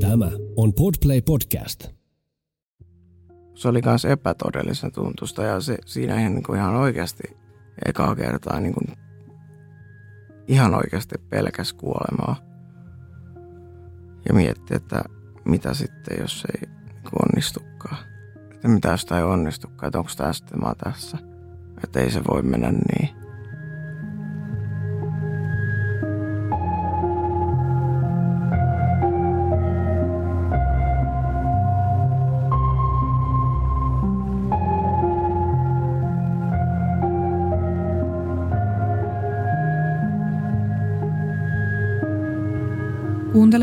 Tämä on Podplay Podcast. Se oli myös epätodellisen tuntusta ja se, siinä ihan, niin kuin ihan oikeasti ekaa kertaa niin kuin, ihan oikeasti pelkäs kuolemaa. Ja mietti, että mitä sitten, jos ei niin onnistukaan. Että mitä jos tämä ei onnistukaan, että onko tämä sitten mä tässä. Että ei se voi mennä niin.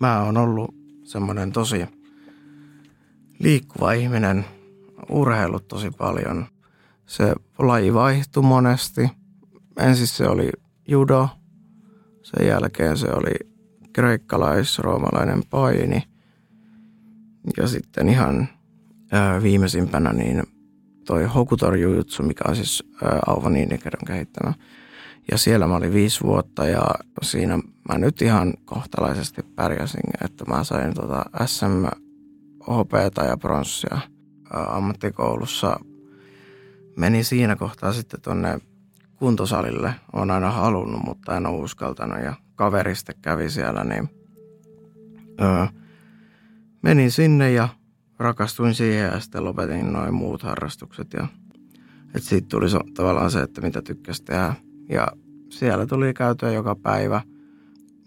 mä oon ollut semmoinen tosi liikkuva ihminen, urheillut tosi paljon. Se laji vaihtui monesti. Ensin se oli judo, sen jälkeen se oli kreikkalais-roomalainen paini. Ja sitten ihan viimeisimpänä niin toi Hokutor-jujutsu, mikä on siis Auvo Niinikerron kehittämä. Ja siellä mä olin viisi vuotta ja siinä mä nyt ihan kohtalaisesti pärjäsin, että mä sain tota SM hopeata ja pronssia ammattikoulussa. Meni siinä kohtaa sitten tonne kuntosalille. Olen aina halunnut, mutta en ole uskaltanut ja kaveri sitten kävi siellä, niin öö, menin sinne ja rakastuin siihen ja sitten lopetin noin muut harrastukset ja et siitä tuli so, tavallaan se, että mitä tykkäsi tehdä. Ja siellä tuli käytyä joka päivä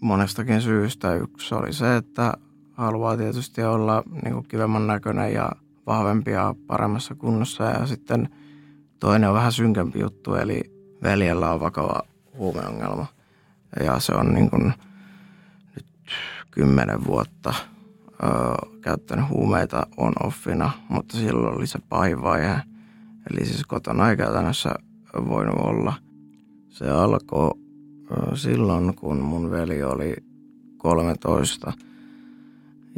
monestakin syystä. Yksi oli se, että haluaa tietysti olla niin kivemman näköinen ja vahvempi ja paremmassa kunnossa. Ja sitten toinen on vähän synkempi juttu, eli veljellä on vakava huumeongelma. Ja se on niin kuin nyt kymmenen vuotta ö, käyttänyt huumeita on-offina, mutta silloin oli se pahin vaihe. Eli siis kotona ei käytännössä voinut olla – se alkoi silloin, kun mun veli oli 13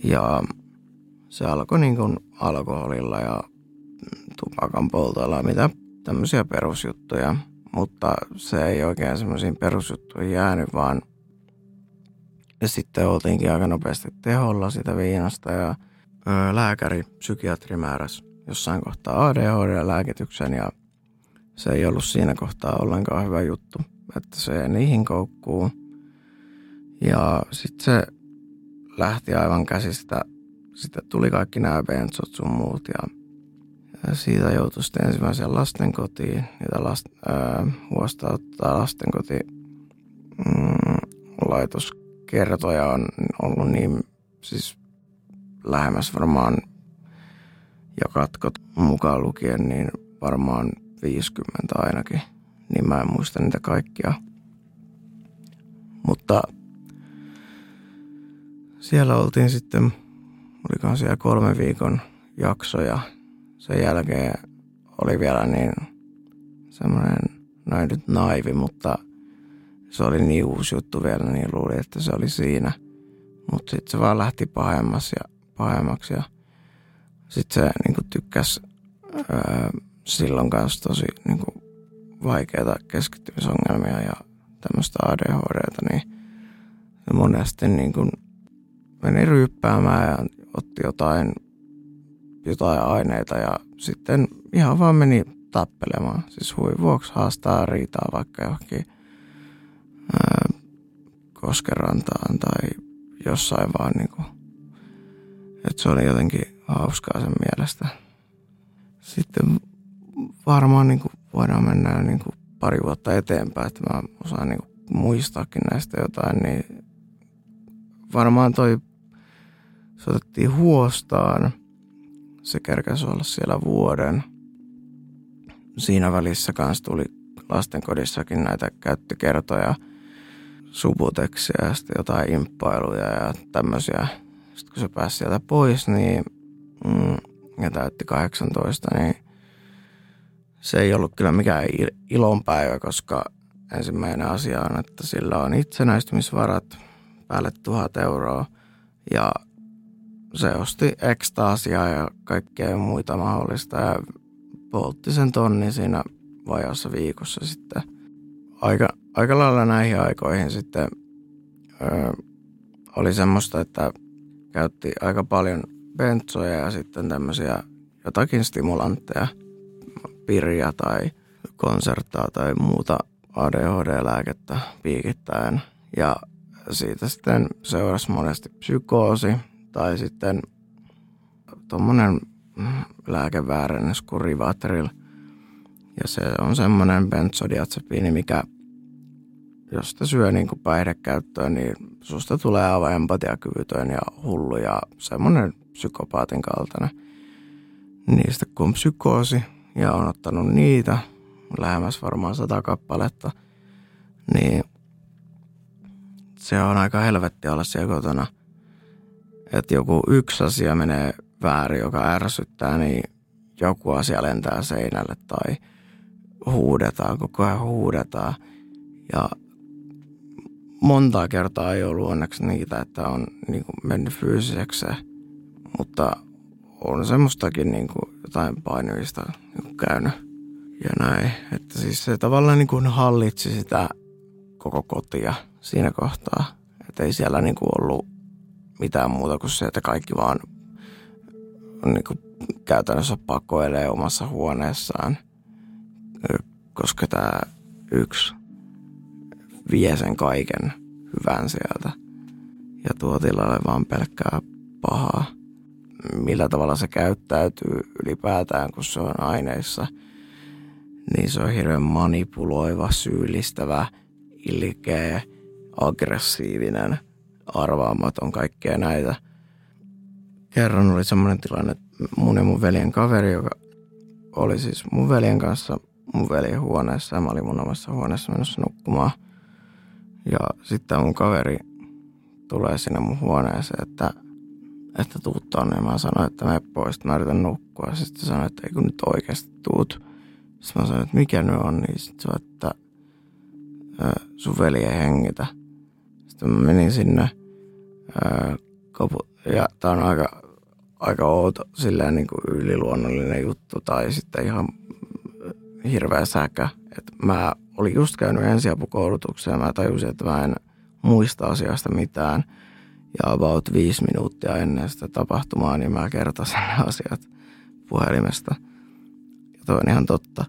ja se alkoi niin kuin alkoholilla ja tupakan poltoilla ja mitä tämmöisiä perusjuttuja, mutta se ei oikein semmoisiin perusjuttuihin jäänyt, vaan sitten oltiinkin aika nopeasti teholla sitä viinasta ja lääkäri, psykiatri määräsi jossain kohtaa ADHD-lääkityksen ja se ei ollut siinä kohtaa ollenkaan hyvä juttu, että se niihin koukkuu. Ja sitten se lähti aivan käsistä. Sitten tuli kaikki nämä bensot sun muut ja, ja siitä joutui sitten ensimmäiseen lastenkotiin. Niitä last, äh, huostauttaa lastenkoti mm, laitoskertoja on ollut niin siis lähemmäs varmaan ja katkot mukaan lukien, niin varmaan 50 ainakin, niin mä en muista niitä kaikkia. Mutta siellä oltiin sitten, olikohan siellä kolme viikon jakso ja sen jälkeen oli vielä niin semmoinen, noin nyt naivi, mutta se oli niin uusi juttu vielä, niin luulin, että se oli siinä. Mutta sitten se vaan lähti pahemmas ja pahemmaksi ja sitten se niin tykkäsi öö, silloin kanssa tosi niin kuin, vaikeita keskittymisongelmia ja tämmöistä ADHDta, niin monesti niin kuin, meni ryyppäämään ja otti jotain, jotain aineita ja sitten ihan vaan meni tappelemaan. Siis hui vuoksi haastaa riitaa vaikka johonkin ää, koskerantaan tai jossain vaan niin kuin, että se oli jotenkin hauskaa sen mielestä. Sitten varmaan niin kuin voidaan mennä niin kuin pari vuotta eteenpäin, että mä osaan niin kuin muistaakin näistä jotain, niin varmaan toi se otettiin huostaan. Se kerkäsi olla siellä vuoden. siinä välissä kanssa tuli lastenkodissakin näitä käyttökertoja, subuteksia ja sitten jotain imppailuja ja tämmöisiä. Sitten kun se pääsi sieltä pois, niin mm, ja täytti 18, niin se ei ollut kyllä mikään ilonpäivä, koska ensimmäinen asia on, että sillä on itsenäistymisvarat päälle tuhat euroa ja se osti ekstaasia ja kaikkea muita mahdollista ja poltti sen tonni siinä vajassa viikossa sitten. Aika, aika lailla näihin aikoihin sitten ö, oli semmoista, että käytti aika paljon bentsoja ja sitten tämmöisiä jotakin stimulantteja, pirja tai konserttaa tai muuta ADHD-lääkettä piikittäen. Ja siitä sitten seurasi monesti psykoosi tai sitten tuommoinen lääkeväärennys kuin Rivatril. Ja se on semmoinen benzodiazepiini, mikä jos sitä syö niin kuin päihdekäyttöön, niin susta tulee aivan empatiakyvytön ja hullu ja semmoinen psykopaatin kaltainen. Niistä kun psykoosi ja on ottanut niitä, lähemmäs varmaan sata kappaletta, niin se on aika helvetti olla siellä kotona. Että joku yksi asia menee väärin, joka ärsyttää, niin joku asia lentää seinälle tai huudetaan, koko ajan huudetaan. Ja montaa kertaa ei ollut onneksi niitä, että on niin mennyt fyysiseksi, mutta on semmoistakin niin kuin jotain painuvista niin käynyt ja näin. Että siis se tavallaan niin kuin hallitsi sitä koko kotia siinä kohtaa. Että ei siellä niin kuin ollut mitään muuta kuin se, että kaikki vaan niin kuin käytännössä pakoilee omassa huoneessaan, koska tämä yksi vie sen kaiken hyvän sieltä ja tuo tilalle vaan pelkkää pahaa. Millä tavalla se käyttäytyy ylipäätään, kun se on aineissa, niin se on hirveän manipuloiva, syyllistävä, ilkeä, aggressiivinen, arvaamaton, kaikkea näitä. Kerran oli semmoinen tilanne, että mun ja mun veljen kaveri, joka oli siis mun veljen kanssa mun veljen huoneessa ja mä olin mun omassa huoneessa menossa nukkumaan – ja sitten mun kaveri tulee sinne mun huoneeseen, että, että tuut tonne. Mä sanoin, että me pois, mä yritän nukkua. Sitten sanoin, että ei kun nyt oikeasti tuut. Sitten mä sanoin, että mikä nyt on, niin sitten se että sun veli ei hengitä. Sitten mä menin sinne ja tää on aika, aika outo, silleen niin kuin yliluonnollinen juttu tai sitten ihan hirveä säkä. Että mä olin just käynyt ensiapukoulutuksen ja mä tajusin, että mä en muista asiasta mitään. Ja about viisi minuuttia ennen sitä tapahtumaa, niin mä kertasin ne asiat puhelimesta. Ja toi on ihan totta.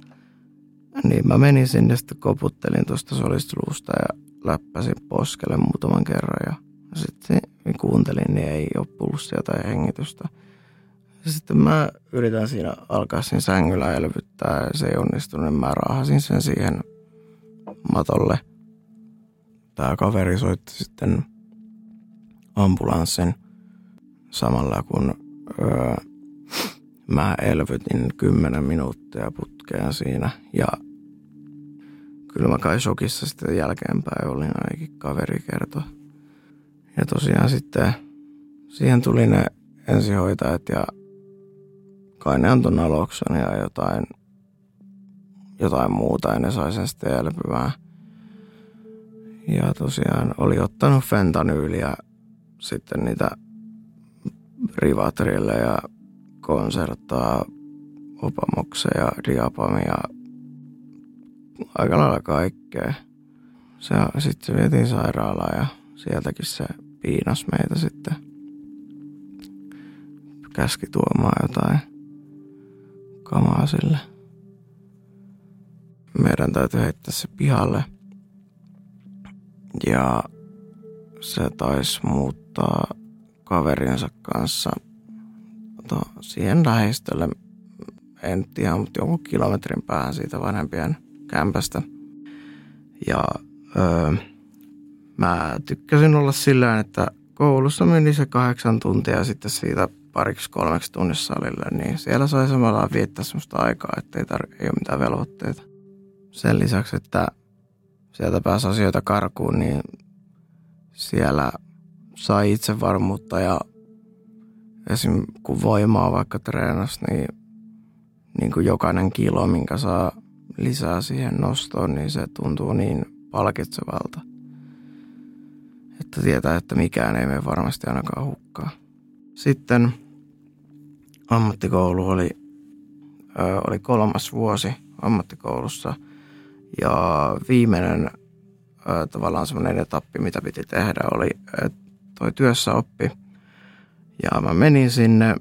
Niin mä menin sinne, sitten koputtelin tuosta solistuluusta ja läppäsin poskelle muutaman kerran. Ja sitten kuuntelin, niin ei ole pulssia tai hengitystä. Ja sitten mä yritän siinä alkaa siinä sängyllä elvyttää ja se ei onnistunut. Niin mä raahasin sen siihen matolle. Tämä kaveri soitti sitten ambulanssin samalla kun öö, mä elvytin kymmenen minuuttia putkeen siinä ja kyllä mä kai shokissa sitten jälkeenpäin olin ainakin kaveri kertoi. Ja tosiaan sitten siihen tuli ne ensihoitajat ja kai ne antoi nalokson ja jotain jotain muuta ja ne sai sen sitten elpymään. Ja tosiaan oli ottanut fentanyyliä sitten niitä rivatrille ja konserttaa, opamokseja, diapamia, aika lailla kaikkea. Se, sitten vietiin sairaalaan ja sieltäkin se piinas meitä sitten. Käski tuomaan jotain kamaa sille meidän täytyy heittää se pihalle. Ja se taisi muuttaa kaverinsa kanssa to, siihen lähestölle, en tiedä, mutta jonkun kilometrin päähän siitä vanhempien kämpästä. Ja öö, mä tykkäsin olla sillä että koulussa meni se kahdeksan tuntia ja sitten siitä pariksi kolmeksi tunnissa salille, niin siellä sai samalla viettää sellaista aikaa, että ei, tar- ei ole mitään velvoitteita. Sen lisäksi, että sieltä pääsi asioita karkuun, niin siellä sai itsevarmuutta ja esim. kun voimaa vaikka treenasi, niin, niin kuin jokainen kilo, minkä saa lisää siihen nostoon, niin se tuntuu niin palkitsevalta, että tietää, että mikään ei mene varmasti ainakaan hukkaan. Sitten ammattikoulu oli, ö, oli kolmas vuosi ammattikoulussa ja viimeinen ö, tavallaan semmoinen etappi, mitä piti tehdä, oli toi työssäoppi. Ja mä menin sinne,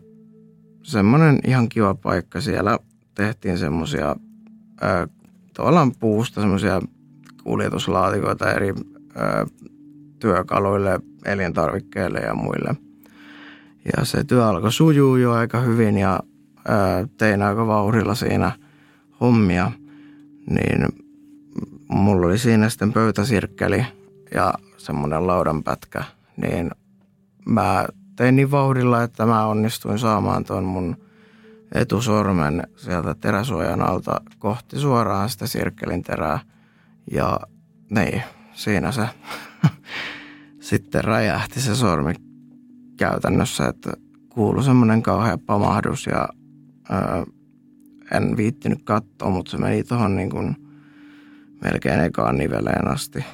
semmoinen ihan kiva paikka, siellä tehtiin semmoisia tavallaan puusta semmoisia kuljetuslaatikoita eri ö, työkaluille, elintarvikkeille ja muille – ja se työ alkoi sujuu jo aika hyvin ja ää, tein aika vauhdilla siinä hommia. Niin mulla oli siinä sitten pöytäsirkkeli ja semmoinen laudanpätkä. Niin mä tein niin vauhdilla, että mä onnistuin saamaan tuon mun etusormen sieltä teräsuojan alta kohti suoraan sitä sirkkelin terää. Ja niin, siinä se sitten räjähti se sormi käytännössä, että kuului semmoinen kauhea pamahdus ja ää, en viittinyt katsoa, mutta se meni tuohon niin kuin melkein ekaan niveleen asti.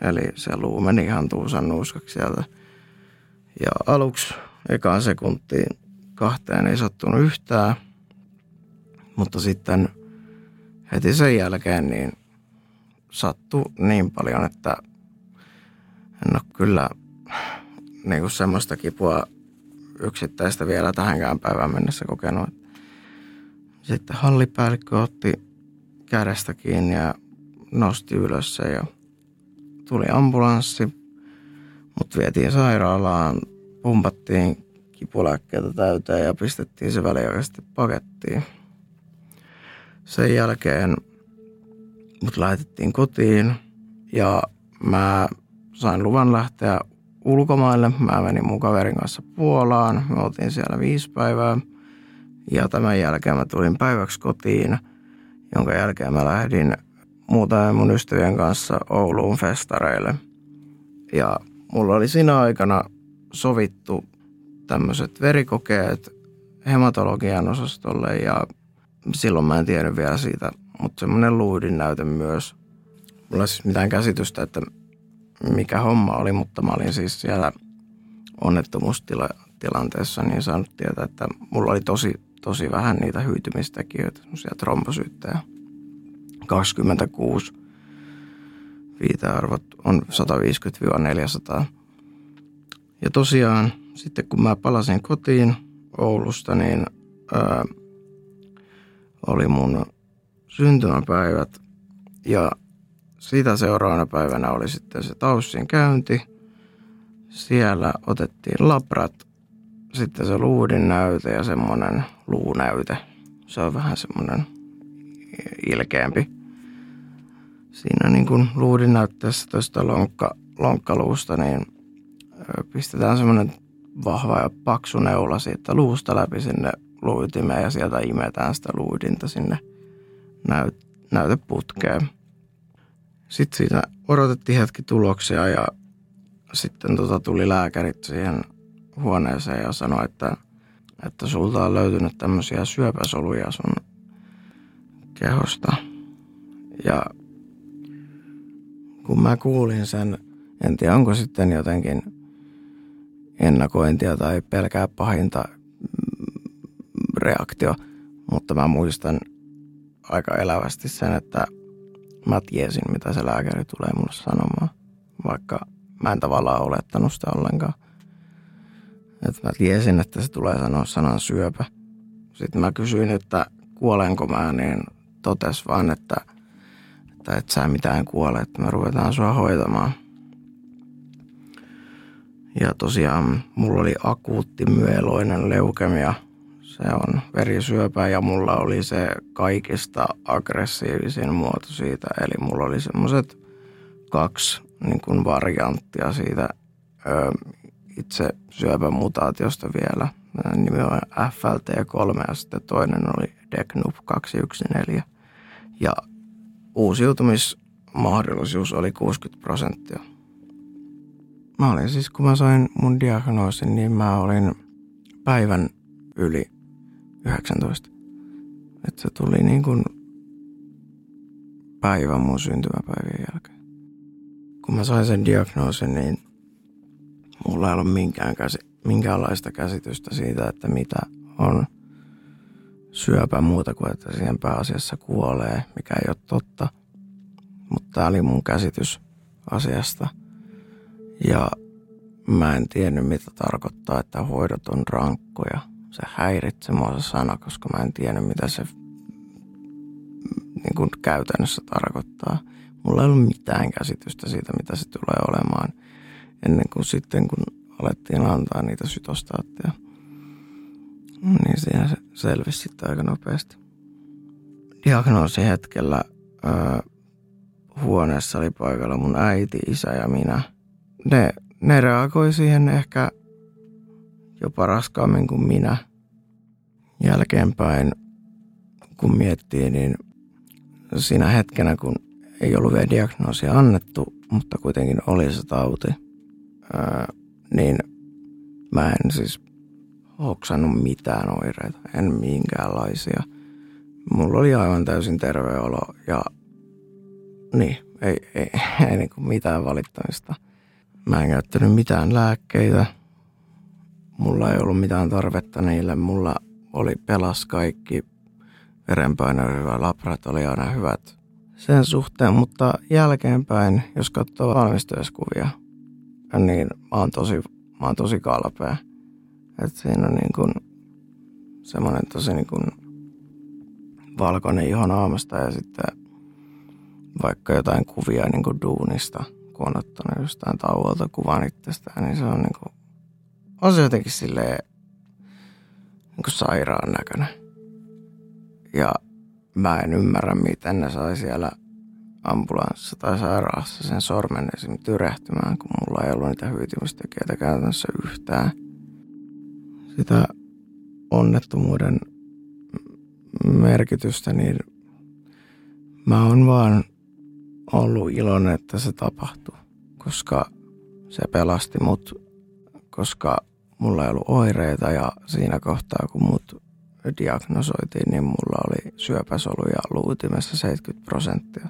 Eli se luu meni ihan tuusan nuuskaksi sieltä. Ja aluksi ekaan sekuntiin kahteen ei sattunut yhtään, mutta sitten heti sen jälkeen niin sattui niin paljon, että en ole kyllä niin kuin semmoista kipua yksittäistä vielä tähänkään päivään mennessä kokenut. Sitten hallipäällikkö otti kädestä kiinni ja nosti ylös ja tuli ambulanssi. Mut vietiin sairaalaan, pumpattiin kipulääkkeitä täyteen ja pistettiin se väliaikaisesti pakettiin. Sen jälkeen mut laitettiin kotiin ja mä sain luvan lähteä ulkomaille. Mä menin mun kaverin kanssa Puolaan. Me oltiin siellä viisi päivää. Ja tämän jälkeen mä tulin päiväksi kotiin, jonka jälkeen mä lähdin muutamien mun ystävien kanssa Ouluun festareille. Ja mulla oli siinä aikana sovittu tämmöiset verikokeet hematologian osastolle ja silloin mä en tiennyt vielä siitä, mutta semmoinen luudin näyte myös. Mulla ei siis mitään käsitystä, että mikä homma oli, mutta mä olin siis siellä onnettomuustilanteessa niin saanut tietää, että mulla oli tosi, tosi vähän niitä hyytymistekijöitä, semmoisia trombosyyttejä. 26 viitearvot on 150-400. Ja tosiaan sitten kun mä palasin kotiin Oulusta, niin ää, oli mun syntymäpäivät ja sitä seuraavana päivänä oli sitten se Taussin käynti. Siellä otettiin labrat, sitten se luudin näyte ja semmoinen luunäyte. Se on vähän semmoinen ilkeämpi. Siinä niin kuin luudin näytteessä tuosta lonkka, lonkkaluusta, niin pistetään semmoinen vahva ja paksu neula siitä luusta läpi sinne luutimeen ja sieltä imetään sitä luudinta sinne näyt, näyteputkeen. Sitten siitä odotettiin hetki tuloksia ja sitten tota tuli lääkärit siihen huoneeseen ja sanoi, että, että sulta on löytynyt tämmöisiä syöpäsoluja sun kehosta. Ja kun mä kuulin sen, en tiedä onko sitten jotenkin ennakointia tai pelkää pahinta reaktio, mutta mä muistan aika elävästi sen, että mä tiesin, mitä se lääkäri tulee mulle sanomaan, vaikka mä en tavallaan olettanut sitä ollenkaan. Että mä tiesin, että se tulee sanoa sanan syöpä. Sitten mä kysyin, että kuolenko mä, niin totes vaan, että, että et sä mitään kuole, että me ruvetaan sua hoitamaan. Ja tosiaan mulla oli akuutti myeloinen leukemia – se on verisyöpä ja mulla oli se kaikista aggressiivisin muoto siitä. Eli mulla oli semmoiset kaksi niin kuin varianttia siitä ö, itse syöpämutaatiosta vielä. nimi on FLT3 ja sitten toinen oli DECNUP 214. Ja uusiutumismahdollisuus oli 60 prosenttia. Mä olin siis, kun mä sain mun diagnoosin, niin mä olin päivän yli 19. Että se tuli niin kuin päivän mun syntymäpäivien jälkeen. Kun mä sain sen diagnoosin, niin mulla ei ollut minkään käsi, minkäänlaista käsitystä siitä, että mitä on syöpä muuta kuin, että siihen pääasiassa kuolee, mikä ei ole totta. Mutta tämä oli mun käsitys asiasta. Ja mä en tiennyt, mitä tarkoittaa, että hoidot on rankkoja. Se häiritsee mua se sana, koska mä en tiennyt, mitä se niin kuin käytännössä tarkoittaa. Mulla ei ollut mitään käsitystä siitä, mitä se tulee olemaan ennen kuin sitten, kun alettiin antaa niitä sytostaatteja. Niin siinä se selvisi sitten aika nopeasti. Diagnoosihetkellä öö, huoneessa oli paikalla mun äiti, isä ja minä. Ne, ne reagoi siihen ehkä jopa raskaammin kuin minä. Jälkeenpäin, kun miettii, niin siinä hetkenä, kun ei ollut vielä diagnoosia annettu, mutta kuitenkin oli se tauti, ää, niin mä en siis hoksannut mitään oireita, en minkäänlaisia. Mulla oli aivan täysin terve olo ja niin, ei, ei, ei niin mitään valittamista. Mä en käyttänyt mitään lääkkeitä. Mulla ei ollut mitään tarvetta niille. Mulla oli pelas kaikki verenpaino hyvä, labrat oli aina hyvät sen suhteen, mutta jälkeenpäin, jos katsoo valmistujaskuvia, niin mä oon tosi, mä oon tosi kalpea. Et siinä on niin kuin semmoinen tosi niin kuin valkoinen iho naamasta ja sitten vaikka jotain kuvia niin kuin duunista, kun on ottanut jostain tauolta kuvan itsestään, niin se on niin kuin, on se jotenkin silleen niin kuin sairaan näköinen. Ja mä en ymmärrä, miten ne sai siellä ambulanssissa tai sairaalassa sen sormen esim. tyrehtymään, kun mulla ei ollut niitä hyytymistekijöitä käytännössä yhtään. Sitä onnettomuuden merkitystä, niin mä oon vaan ollut iloinen, että se tapahtui, koska se pelasti mut, koska mulla ei ollut oireita ja siinä kohtaa, kun mut diagnosoitiin, niin mulla oli syöpäsoluja luutimessa 70 prosenttia.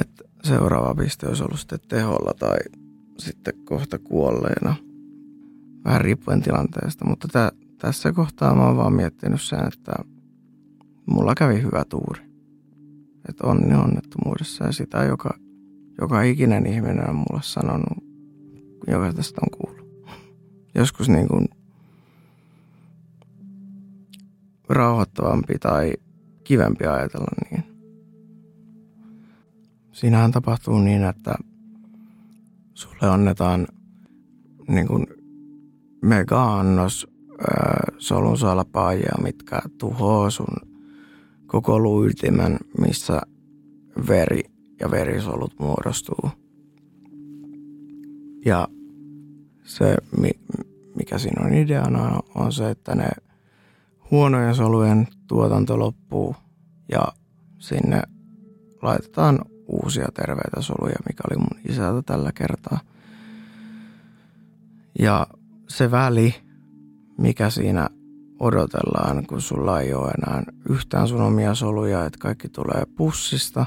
Et seuraava piste olisi ollut sitten teholla tai sitten kohta kuolleena. Vähän riippuen tilanteesta, mutta tä, tässä kohtaa mä oon vaan miettinyt sen, että mulla kävi hyvä tuuri. Että onni onnettomuudessa ja sitä joka, joka ikinen ihminen on mulle sanonut, joka tästä on kuullut. Joskus niin kuin rauhoittavampi tai kivempi ajatella niin. Siinähän tapahtuu niin, että sulle annetaan niin kuin mega-annos solunsaalapaajia, mitkä tuhoaa sun koko luuytimen, missä veri ja verisolut muodostuu. Ja se, mikä siinä on ideana, on se, että ne huonojen solujen tuotanto loppuu ja sinne laitetaan uusia terveitä soluja, mikä oli mun isältä tällä kertaa. Ja se väli, mikä siinä odotellaan, kun sulla ei ole enää yhtään sun omia soluja, että kaikki tulee pussista.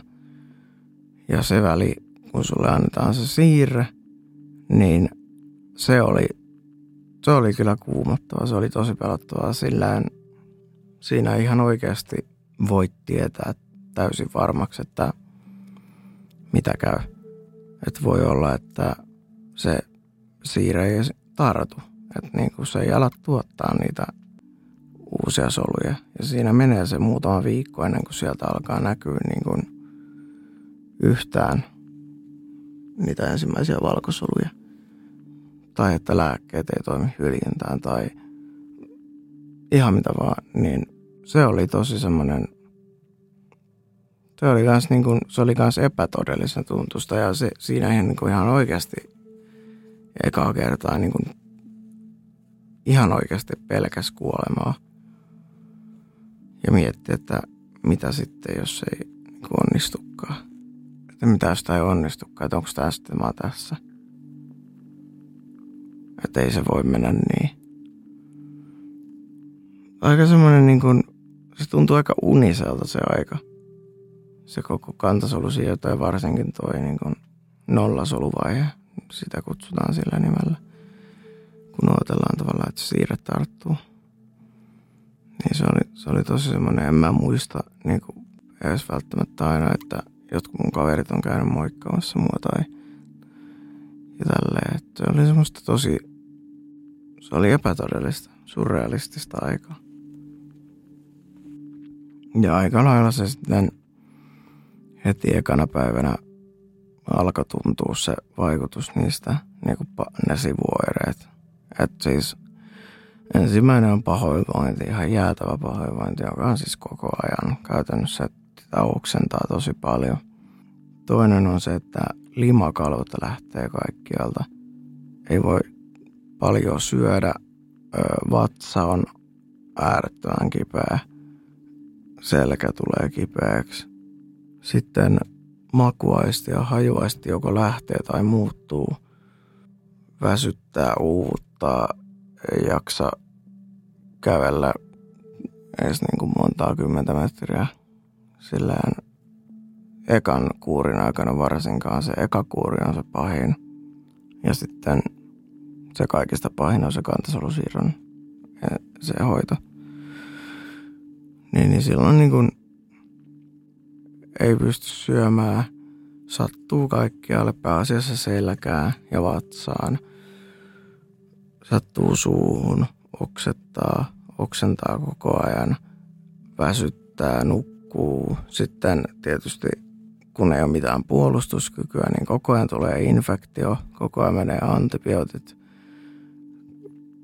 Ja se väli, kun sulle annetaan se siirre, niin se oli, se oli kyllä kuumottava. Se oli tosi pelottavaa, sillä siinä ihan oikeasti voit tietää täysin varmaksi, että mitä käy. Että voi olla, että se siirre ei tartu. Että niin kuin se ei ala tuottaa niitä uusia soluja. Ja siinä menee se muutama viikko ennen kuin sieltä alkaa näkyä niin kuin yhtään niitä ensimmäisiä valkosoluja. Tai että lääkkeet ei toimi hyljintään tai ihan mitä vaan, niin se oli tosi semmoinen, se oli kans, niin kuin, se oli kans epätodellisen tuntusta ja se, siinä ihan, niin kuin ihan oikeasti ekaa kertaa niin kuin ihan oikeasti pelkäs kuolemaa. Ja mietti, että mitä sitten, jos ei niin onnistukaan. Että mitä jos tämä ei onnistukaan, että onko tämä sitten mä tässä. Että ei se voi mennä niin. Aika semmoinen niin kuin, se tuntuu aika uniselta se aika. Se koko kantasolisiirto ja varsinkin toi niin kuin nollasoluvaihe, sitä kutsutaan sillä nimellä. Kun odotellaan tavallaan, että siirre tarttuu. Niin se oli, se oli tosi semmoinen, en mä muista niin kuin edes välttämättä aina, että jotkut mun kaverit on käynyt moikkaamassa mua tai ja tälleen. Että se oli semmoista tosi, se oli epätodellista, surrealistista aikaa. Ja aika lailla se sitten heti ekana päivänä alkoi tuntua se vaikutus niistä, niin kuin ne sivuoireet. Että siis ensimmäinen on pahoinvointi, ihan jäätävä pahoinvointi, joka on siis koko ajan käytännössä, että oksentaa tosi paljon. Toinen on se, että limakalvot lähtee kaikkialta. Ei voi paljon syödä, vatsa on äärettömän kipeä, selkä tulee kipeäksi. Sitten makuaisti ja hajuaisti joko lähtee tai muuttuu, väsyttää, uuvuttaa, ei jaksa kävellä edes niin kuin montaa kymmentä metriä. Silleen ekan kuurin aikana varsinkaan se eka kuuri on se pahin. Ja sitten se kaikista pahin on se kantasolusiirron se hoito. Niin, niin silloin niin kuin ei pysty syömään, sattuu kaikkialle pääasiassa selkään ja vatsaan. Sattuu suuhun, oksettaa, oksentaa koko ajan, väsyttää, nukkuu. Sitten tietysti kun ei ole mitään puolustuskykyä, niin koko ajan tulee infektio, koko ajan menee antibiootit.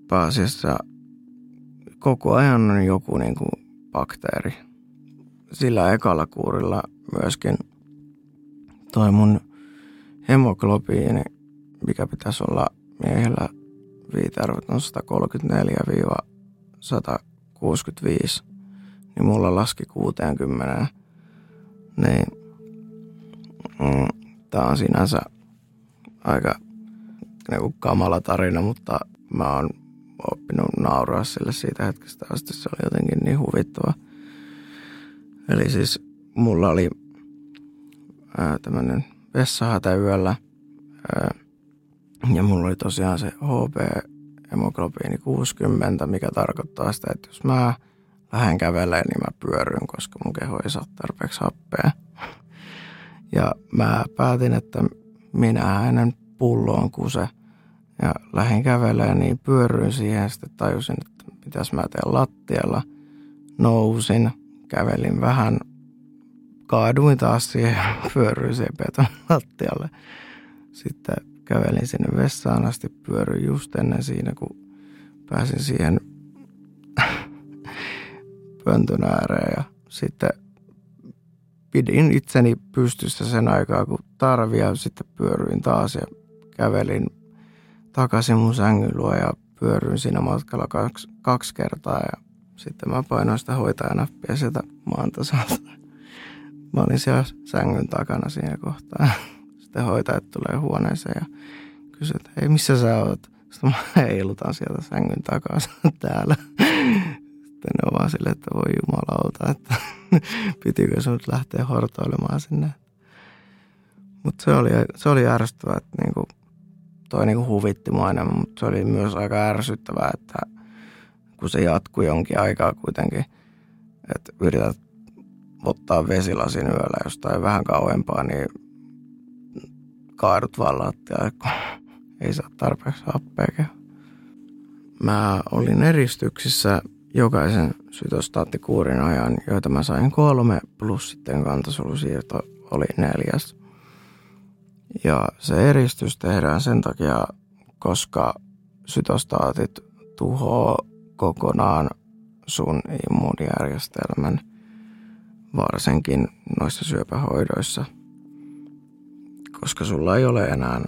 Pääasiassa koko ajan on joku niin kuin bakteeri. Sillä ekalla kuurilla myöskin toi mun hemoglobiini, mikä pitäisi olla miehellä viitearvot on 134-165, niin mulla laski 60. Niin mm, tää on sinänsä aika niinku kamala tarina, mutta mä oon oppinut nauraa sille siitä hetkestä asti. Se oli jotenkin niin huvittava. Eli siis mulla oli tämmöinen vessahätä yöllä. Ää, ja mulla oli tosiaan se HB-hemoglobiini 60, mikä tarkoittaa sitä, että jos mä lähden kävelemään, niin mä pyörryn, koska mun keho ei saa tarpeeksi happea. Ja mä päätin, että minä hänen pulloon kuse ja lähdin kävelemään, niin pyörryin siihen sitten tajusin, että mitäs mä teen lattialla. Nousin, kävelin vähän kaaduin taas siihen pyöryiseen beton lattialle. Sitten kävelin sinne vessaan asti, pyöryin just ennen siinä, kun pääsin siihen pöntön ääreen ja sitten pidin itseni pystyssä sen aikaa, kun tarvia sitten pyöryin taas ja kävelin takaisin mun sängyn luo ja pyöryin siinä matkalla kaksi, kaksi kertaa ja sitten mä painoin sitä hoitajanappia sieltä maan tasolta. Mä olin siellä sängyn takana siinä kohtaa. Sitten hoitajat tulee huoneeseen ja kysyy, että hei missä sä oot? Sitten mä heilutan sieltä sängyn takaa täällä. Sitten ne on vaan silleen, että voi jumalauta, että pitikö sun lähteä hortoilemaan sinne. Mutta se oli, se oli ärsyttävää, että niinku, toi niinku huvitti mua enemmän, mutta se oli myös aika ärsyttävää, että kun se jatkui jonkin aikaa kuitenkin, että yrität ottaa vesilasin yöllä jostain vähän kauempaa, niin kaadut vaan lattialle, kun ei saa tarpeeksi happea. Mä olin eristyksissä jokaisen sytostaattikuurin ajan, joita mä sain kolme, plus sitten kantasolusiirto oli neljäs. Ja se eristys tehdään sen takia, koska sytostaatit tuhoaa kokonaan sun immuunijärjestelmän – varsinkin noissa syöpähoidoissa, koska sulla ei ole enää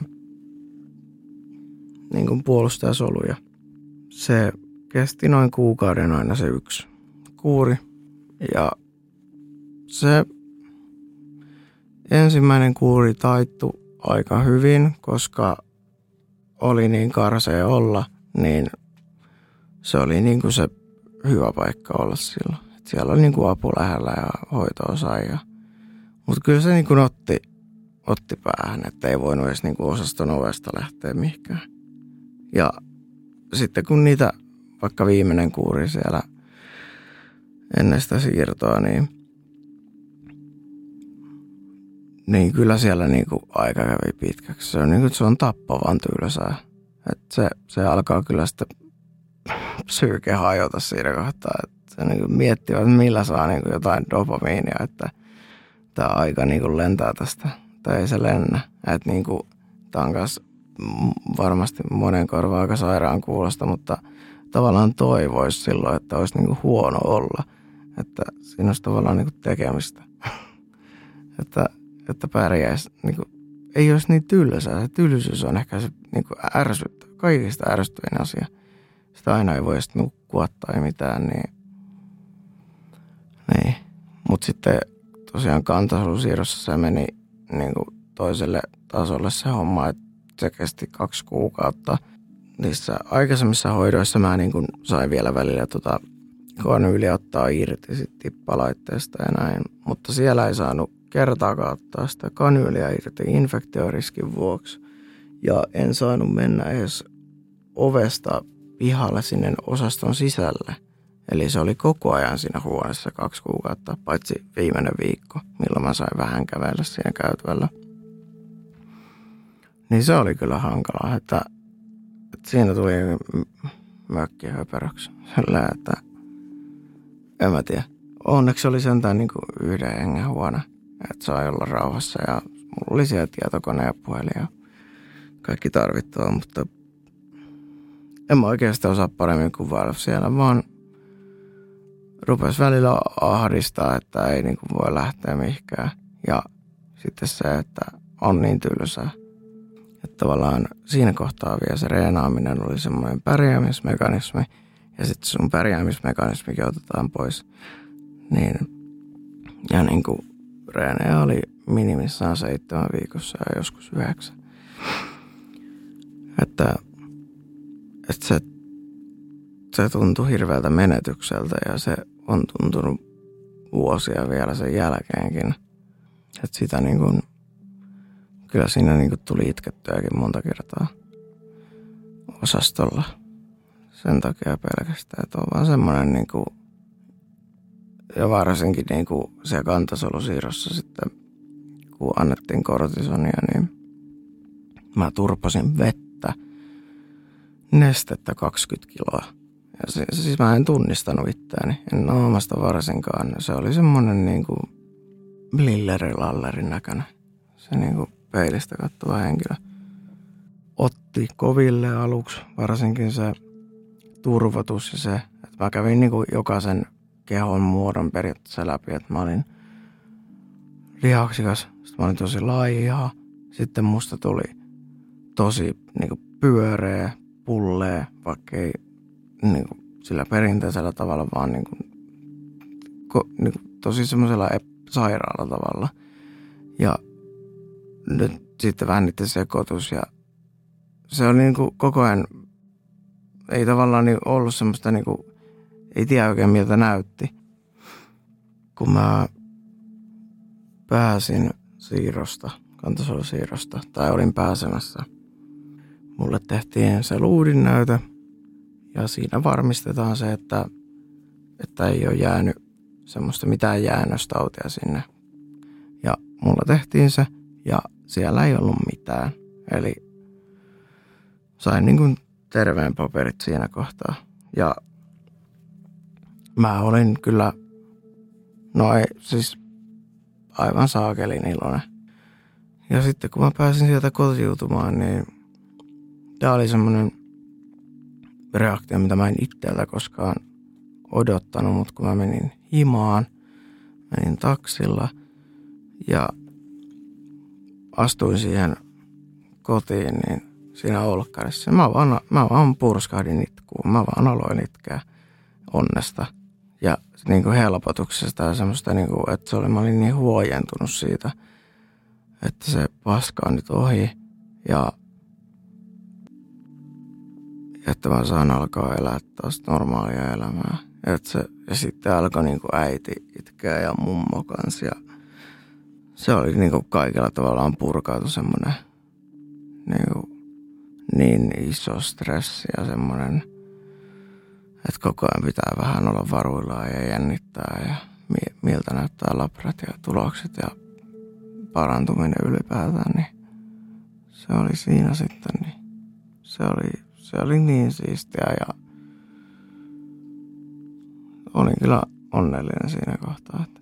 niin kuin puolustajasoluja se kesti noin kuukauden aina se yksi kuuri. Ja se ensimmäinen kuuri taittu aika hyvin, koska oli niin karsea olla, niin se oli niin kuin se hyvä paikka olla silloin. Siellä oli niin kuin apu lähellä ja hoitoa sai. Ja, mutta kyllä se niin kuin otti, otti päähän, että ei voinut edes niin kuin osaston ovesta lähteä mihinkään. Ja sitten kun niitä, vaikka viimeinen kuuri siellä ennen sitä siirtoa, niin, niin kyllä siellä niin kuin aika kävi pitkäksi. Se on, niin kuin, se on tappavan tylsää. että se, se alkaa kyllä sitten syrke hajota siinä kohtaa. Että se niin miettii, että millä saa niin kuin jotain dopamiinia, että tämä aika niin kuin lentää tästä. Tai ei se lennä. Että niin kuin, tämä on varmasti monen korva aika sairaan kuulosta, mutta tavallaan toivoisi silloin, että olisi niin kuin huono olla. Että siinä olisi tavallaan niin kuin tekemistä. että, että pärjäisi, niin kuin, ei olisi niin tylsää. Se tylsyys on ehkä se niin kuin ärsyttä, kaikista ärsyttävin asia – sitä aina ei voi sitten nukkua tai mitään, niin, niin. Mutta sitten tosiaan kantasolusiirrossa se meni niin kuin toiselle tasolle se homma, että se kesti kaksi kuukautta. Niissä aikaisemmissa hoidoissa mä niin kuin sain vielä välillä tota konyyli ottaa irti sit tippalaitteesta ja näin, mutta siellä ei saanut kertaakaan ottaa sitä kanyyliä irti infektioriskin vuoksi. Ja en saanut mennä edes ovesta pihalle sinne osaston sisälle. Eli se oli koko ajan siinä huoneessa kaksi kuukautta, paitsi viimeinen viikko, milloin mä sain vähän kävellä siinä käytävällä. Niin se oli kyllä hankalaa, että, että siinä tuli mökki höperöksi. Sillä, että en mä tiedä. Onneksi oli sentään niin kuin yhden hengen huone, että sai olla rauhassa ja mulla oli siellä tietokone ja puhelin ja kaikki tarvittava, mutta en mä oikeasti osaa paremmin kuvailla siellä, vaan rupesi välillä ahdistaa, että ei niin kuin voi lähteä mihinkään. Ja sitten se, että on niin tylsää. Että tavallaan siinä kohtaa vielä se reenaaminen oli semmoinen pärjäämismekanismi ja sitten sun pärjäämismekanismikin otetaan pois. Niin, ja niin kuin reenejä oli minimissaan seitsemän viikossa ja joskus yhdeksän. Että että se, se tuntui hirveältä menetykseltä ja se on tuntunut vuosia vielä sen jälkeenkin. Että sitä niin kuin, kyllä siinä niin kuin tuli itkettyäkin monta kertaa osastolla. Sen takia pelkästään, että on vaan semmoinen niin kuin, ja varsinkin niin kuin siellä kantasolusiirrossa sitten, kun annettiin kortisonia, niin mä turpasin vettä nestettä 20 kiloa. Se, siis mä en tunnistanut itseäni, en naamasta varsinkaan. Se oli semmoinen niin kuin lillerilallerin näköinen. Se niin kuin peilistä kattuva henkilö. Otti koville aluksi, varsinkin se turvotus ja se, että mä kävin niin kuin jokaisen kehon muodon periaatteessa läpi, että mä olin lihaksikas, sitten mä olin tosi laiha, sitten musta tuli tosi niin kuin pyöreä, pullee, vaikka ei niin kuin, sillä perinteisellä tavalla, vaan niin kuin, ko, niin kuin, tosi semmoisella sairaalla tavalla. Ja nyt sitten vähän niiden sekoitus ja se oli niin kuin koko ajan, ei tavallaan niin ollut semmoista niin kuin, ei tiedä oikein miltä näytti. Kun mä pääsin siirrosta, siirrosta, tai olin pääsemässä – Mulle tehtiin se luudinnäytö ja siinä varmistetaan se, että, että ei ole jäänyt semmoista mitään jäännöstautia sinne. Ja mulla tehtiin se ja siellä ei ollut mitään. Eli sain niin kuin terveen paperit siinä kohtaa. Ja mä olin kyllä, no ei, siis aivan saakelin iloinen. Ja sitten kun mä pääsin sieltä kotiutumaan, niin Tämä oli semmoinen reaktio, mitä mä en itseltä koskaan odottanut, mutta kun mä menin himaan, menin taksilla ja astuin siihen kotiin, niin siinä olkkarissa mä vaan, mä vaan purskahdin itkuun. Mä vaan aloin itkeä onnesta ja niin kuin helpotuksesta ja semmoista, niin kuin, että se oli, mä olin niin huojentunut siitä, että se paska on nyt ohi ja että mä saan alkaa elää taas normaalia elämää. Et se, ja sitten alkoi niin kuin äiti itkeä ja mummo kanssa ja se oli niin kuin kaikella tavallaan purkautu semmoinen niin, kuin, niin iso stressi ja semmoinen, että koko ajan pitää vähän olla varuillaan ja jännittää ja miltä näyttää labrat ja tulokset ja parantuminen ylipäätään, niin se oli siinä sitten, niin se oli, se oli niin siistiä ja olin kyllä onnellinen siinä kohtaa. Että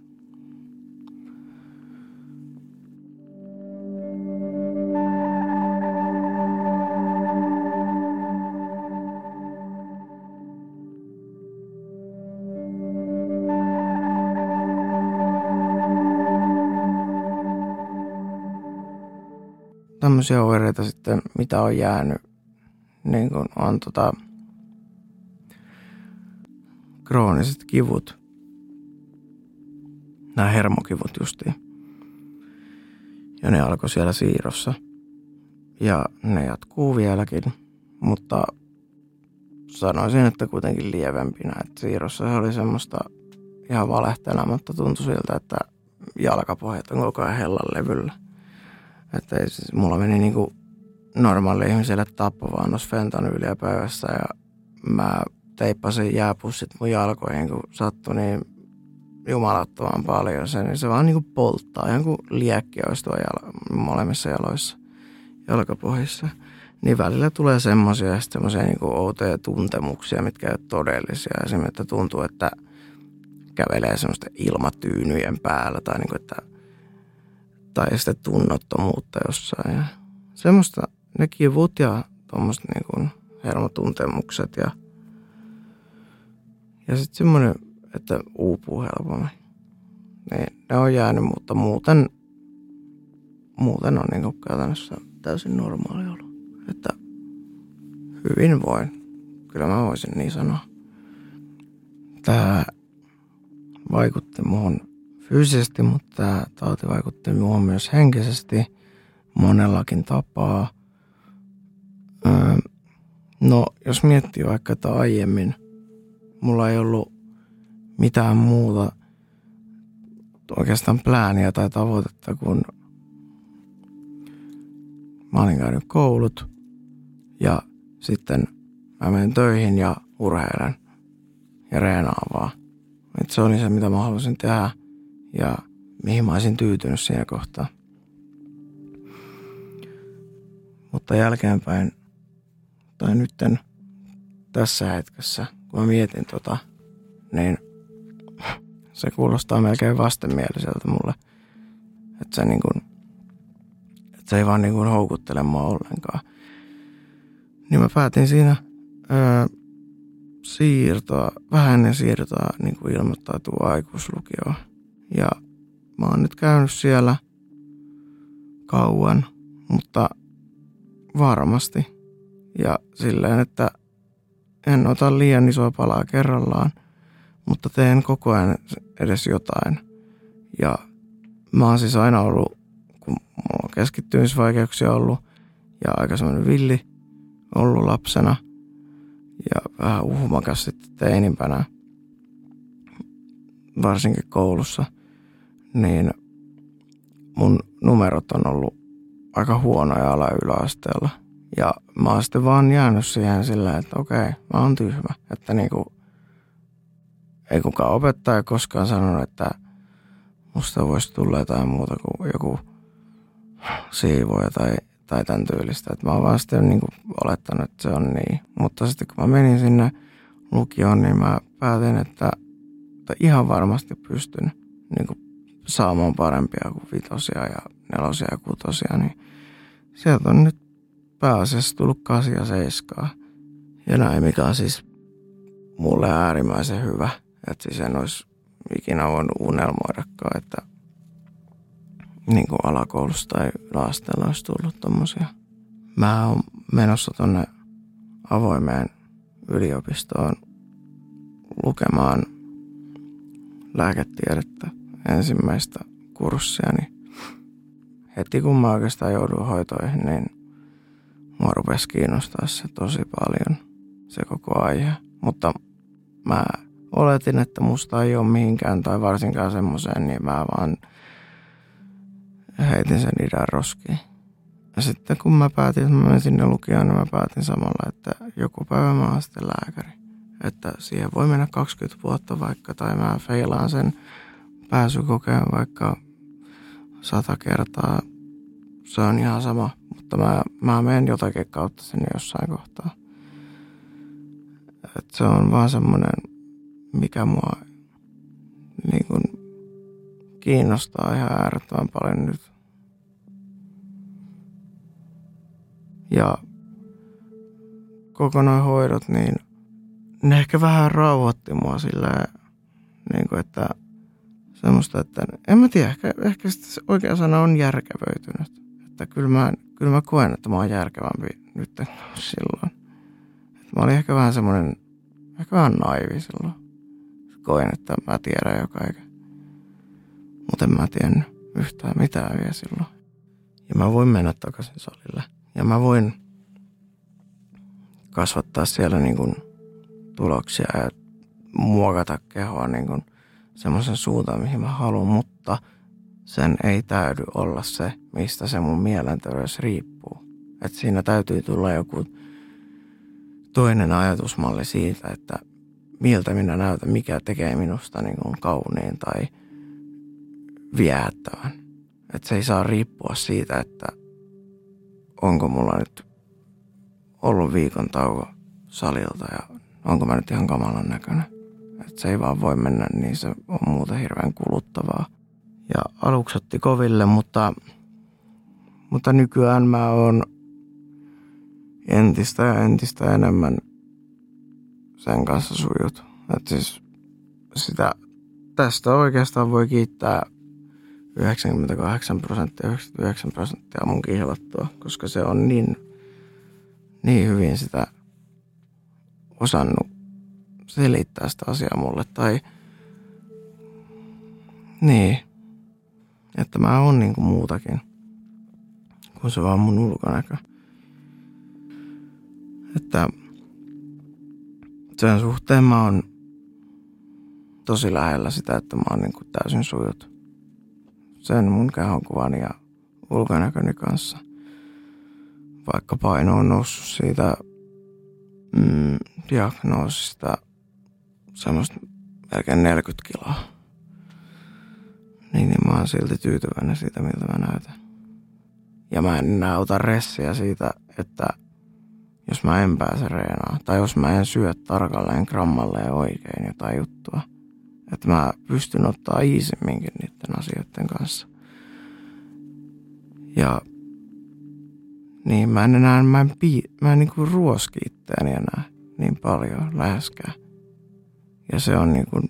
tämmöisiä oireita sitten, mitä on jäänyt, niin kuin on tota, krooniset kivut, nämä hermokivut justiin. Ja ne alkoi siellä siirrossa. Ja ne jatkuu vieläkin, mutta sanoisin, että kuitenkin lievempinä. Että siirrossa se oli semmoista ihan valehtelematta tuntui siltä, että jalkapohjat on koko ajan hellan levyllä. Että ei, siis, mulla meni niin kuin normaali ihmiselle tappavaan fentanyyliä päivässä ja mä teippasin jääpussit mun jalkoihin, kun sattui niin jumalattoman paljon se, niin se vaan niin kuin polttaa. Ihan kuin liekki olisi tuo jalo, molemmissa jaloissa, jalkapohjissa. Niin välillä tulee semmoisia semmoisia niin outoja tuntemuksia, mitkä ei ole todellisia. Esimerkiksi että tuntuu, että kävelee semmoista ilmatyynyjen päällä tai niin kuin, että tai sitten tunnottomuutta jossain. Ja semmoista ne kivut ja tuommoiset niin hermotuntemukset ja, ja sitten semmoinen, että uupuu helpommin. Niin ne on jäänyt, mutta muuten, muuten on niin käytännössä täysin normaali olo. Että hyvin voin. Kyllä mä voisin niin sanoa. Tämä vaikutti muun fyysisesti, mutta tämä tauti vaikutti minuun myös henkisesti monellakin tapaa. Öö, no, jos miettii vaikka, että aiemmin mulla ei ollut mitään muuta oikeastaan plääniä tai tavoitetta, kun mä olin käynyt koulut ja sitten mä menen töihin ja urheilen ja reenaan vaan. Et se oli se, mitä mä halusin tehdä ja mihin mä olisin tyytynyt siinä kohtaa. Mutta jälkeenpäin, tai nytten tässä hetkessä, kun mä mietin tota, niin se kuulostaa melkein vastenmieliseltä mulle. Että se, niin kuin, että se ei vaan niin kuin houkuttele mua ollenkaan. Niin mä päätin siinä öö, siirtoa, vähän ennen siirtoa niin kuin ilmoittautua aikuislukioon. Ja mä oon nyt käynyt siellä kauan, mutta varmasti. Ja silleen, että en ota liian isoa palaa kerrallaan, mutta teen koko ajan edes jotain. Ja mä oon siis aina ollut, kun mulla on keskittymisvaikeuksia ollut ja aika semmoinen villi ollut lapsena ja vähän uhmakas sitten teinimpänä, varsinkin koulussa – niin mun numerot on ollut aika huonoja ala yläasteella. Ja mä oon sitten vaan jäänyt siihen silleen, että okei, mä oon tyhmä. Että niinku, ei kukaan opettaja koskaan sanonut, että musta voisi tulla jotain muuta kuin joku siivoja tai, tai tämän tyylistä. Että mä oon vaan sitten niinku olettanut, että se on niin. Mutta sitten kun mä menin sinne lukioon, niin mä päätin, että, että ihan varmasti pystyn niinku saamaan parempia kuin vitosia ja nelosia ja kutosia, niin sieltä on nyt pääasiassa tullut kasia ja seiskaa. Ja näin, mikä on siis mulle äärimmäisen hyvä. Että siis en olisi ikinä voinut unelmoidakaan, että niin kuin alakoulusta tai yläasteella olisi tullut tommosia. Mä oon menossa tonne avoimeen yliopistoon lukemaan lääketiedettä ensimmäistä kurssia, niin heti kun mä oikeastaan joudun hoitoihin, niin mua rupesi kiinnostaa se tosi paljon, se koko aihe. Mutta mä oletin, että musta ei ole mihinkään tai varsinkaan semmoiseen, niin mä vaan heitin sen idän roskiin. Ja sitten kun mä päätin, että mä menin sinne lukioon, niin mä päätin samalla, että joku päivä mä oon sitten lääkäri. Että siihen voi mennä 20 vuotta vaikka, tai mä feilaan sen pääsykokeen vaikka sata kertaa. Se on ihan sama, mutta mä, mä menen jotakin kautta sinne jossain kohtaa. Et se on vaan semmoinen, mikä mua niin kun, kiinnostaa ihan äärettömän paljon nyt. Ja kokonaan hoidot, niin ne ehkä vähän rauhoitti mua sillä niin kuin, että semmoista, että en mä tiedä, ehkä, ehkä se oikea sana on järkevöitynyt. Että kyllä mä, kyllä mä koen, että mä oon järkevämpi nyt silloin. Että mä olin ehkä vähän semmoinen, ehkä vähän naivi silloin. Koen, että mä tiedän jo kaiken. Mutta en mä tiennyt yhtään mitään vielä silloin. Ja mä voin mennä takaisin salille. Ja mä voin kasvattaa siellä niin kuin tuloksia ja muokata kehoa niin kuin semmoisen suuntaan, mihin mä haluan, mutta sen ei täydy olla se, mistä se mun mielenterveys riippuu. Et siinä täytyy tulla joku toinen ajatusmalli siitä, että miltä minä näytän, mikä tekee minusta niin kuin kauniin tai viehättävän. Että se ei saa riippua siitä, että onko mulla nyt ollut viikon tauko salilta ja onko mä nyt ihan kamalan näköinen. Että se ei vaan voi mennä, niin se on muuten hirveän kuluttavaa. Ja aluksi otti koville, mutta, mutta nykyään mä oon entistä ja entistä enemmän sen kanssa sujut. Että siis sitä, tästä oikeastaan voi kiittää 98 prosenttia, 99 prosenttia mun kihlattua, koska se on niin, niin hyvin sitä osannut selittää sitä asiaa mulle. Tai niin, että mä oon niinku muutakin kuin se vaan mun ulkonäkö. Että sen suhteen mä oon tosi lähellä sitä, että mä oon niinku täysin sujut sen mun kehonkuvani ja ulkonäköni kanssa. Vaikka paino on noussut siitä mm, diagnoosista semmoista melkein 40 kiloa. Niin, niin mä oon silti tyytyväinen siitä, miltä mä näytän. Ja mä en enää ota ressiä siitä, että jos mä en pääse reenaan, tai jos mä en syö tarkalleen grammalleen oikein jotain juttua, että mä pystyn ottaa iisimminkin niiden asioiden kanssa. Ja niin mä en enää, mä en, pii, mä en niinku ruoski itseäni enää niin paljon läheskään. Ja se on niinku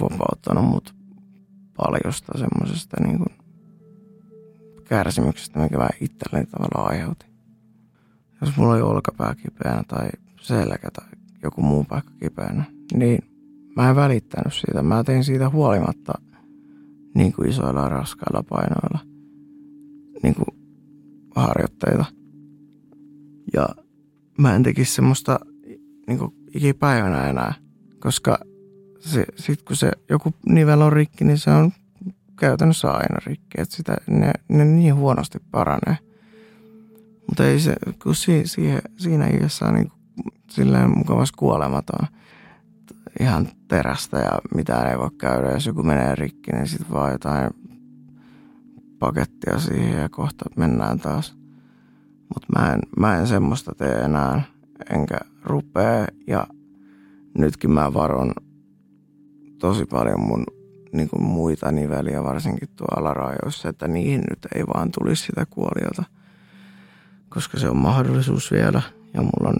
vapauttanut mut paljosta semmoisesta niinku kärsimyksestä, mikä mä itselleni tavallaan aiheutin. Jos mulla oli olkapää kipeänä tai selkä tai joku muu paikka kipeänä, niin mä en välittänyt siitä. Mä tein siitä huolimatta niin kuin isoilla raskailla painoilla niin kuin harjoitteita. Ja mä en tekisi semmoista niin kuin ikipäivänä enää, koska se, sit kun se joku nivel on rikki, niin se on käytännössä aina rikki. Että sitä, ne, ne niin huonosti paranee. Mutta ei se, kun si, siihen, siinä iässä on niin silleen mukavasti kuolematon ihan terästä ja mitään ei voi käydä. Jos joku menee rikki, niin sitten vaan jotain pakettia siihen ja kohta mennään taas. Mutta mä en, mä en semmoista tee enää, enkä rupee. Ja nytkin mä varon tosi paljon mun niin kuin muita niveliä, varsinkin tuolla alarajoissa, että niihin nyt ei vaan tulisi sitä kuoliota. Koska se on mahdollisuus vielä ja mulla on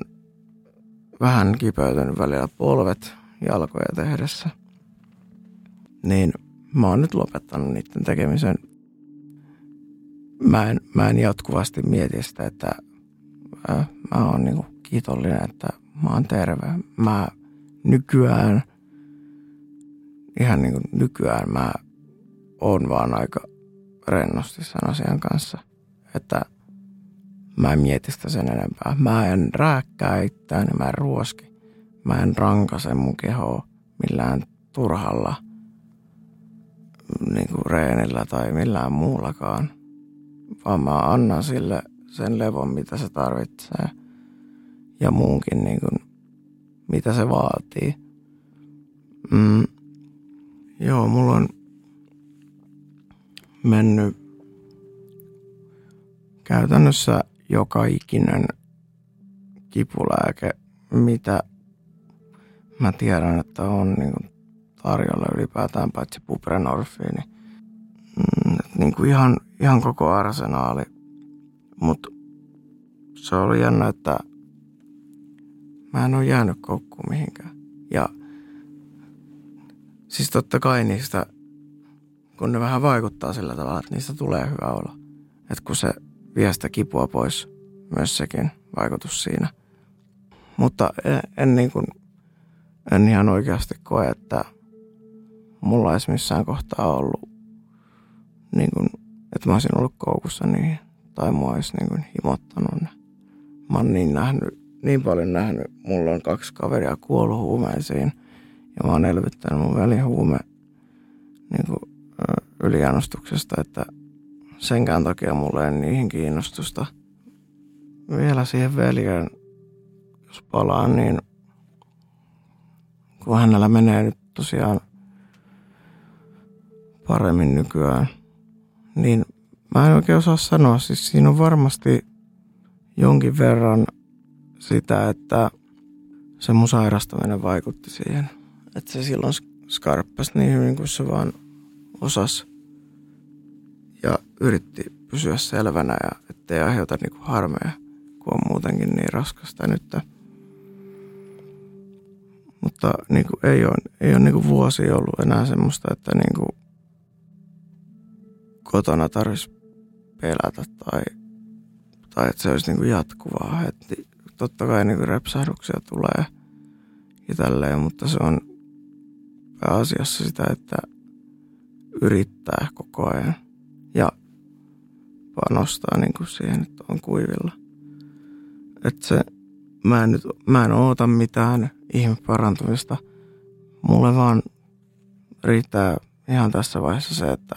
vähän kipeytynyt välillä polvet jalkoja tehdessä. Niin mä oon nyt lopettanut niiden tekemisen. Mä en, mä en jatkuvasti mieti sitä, että mä, mä oon niinku kiitollinen, että mä oon terve. Mä nykyään, ihan niin kuin nykyään mä oon vaan aika rennosti sen asian kanssa, että mä en mieti sitä sen enempää. Mä en rääkkää itseäni, mä en ruoski. Mä en rankase mun kehoa millään turhalla niin kuin reenillä tai millään muullakaan, vaan mä annan sille sen levon, mitä se tarvitsee ja muunkin, niin kuin, mitä se vaatii. Mm, joo, mulla on mennyt käytännössä joka ikinen kipulääke, mitä mä tiedän, että on niin kuin tarjolla ylipäätään paitsi buprenorfiini. Mm, niin kuin ihan, ihan koko arsenaali. Mutta se oli jännä, että mä en ole jäänyt koukkuun mihinkään. Ja siis totta kai niistä, kun ne vähän vaikuttaa sillä tavalla, että niistä tulee hyvä olo. Että kun se vie sitä kipua pois, myös sekin vaikutus siinä. Mutta en, en, niin kuin, en ihan oikeasti koe, että mulla olisi missään kohtaa ollut, niin kuin, että mä olisin ollut koukussa niin, tai mua olisi niin kuin himottanut ne. Mä oon niin nähnyt, niin paljon nähnyt, mulla on kaksi kaveria kuollut huumeisiin ja mä oon elvyttänyt mun veli huume niin kuin, yliannostuksesta, että senkään takia mulla ei niihin kiinnostusta. Vielä siihen veljeen, jos palaan, niin kun hänellä menee nyt tosiaan paremmin nykyään, niin mä en oikein osaa sanoa. Siis siinä on varmasti jonkin verran sitä, että se mun sairastaminen vaikutti siihen. Että se silloin skarppasi niin hyvin kuin se vaan osas ja yritti pysyä selvänä ja ettei aiheuta niinku harmeja, kun on muutenkin niin raskasta nyt. Mutta niinku ei ole, ei ole niinku vuosi ollut enää semmoista, että niinku kotona tarvitsisi pelätä tai, tai että se olisi niin kuin jatkuvaa. Että totta kai niin kuin repsahduksia tulee ja tälleen, mutta se on pääasiassa sitä, että yrittää koko ajan ja panostaa niin kuin siihen, että on kuivilla. Että se, mä en, nyt, mä en oota mitään ihme parantumista. Mulle vaan riittää ihan tässä vaiheessa se, että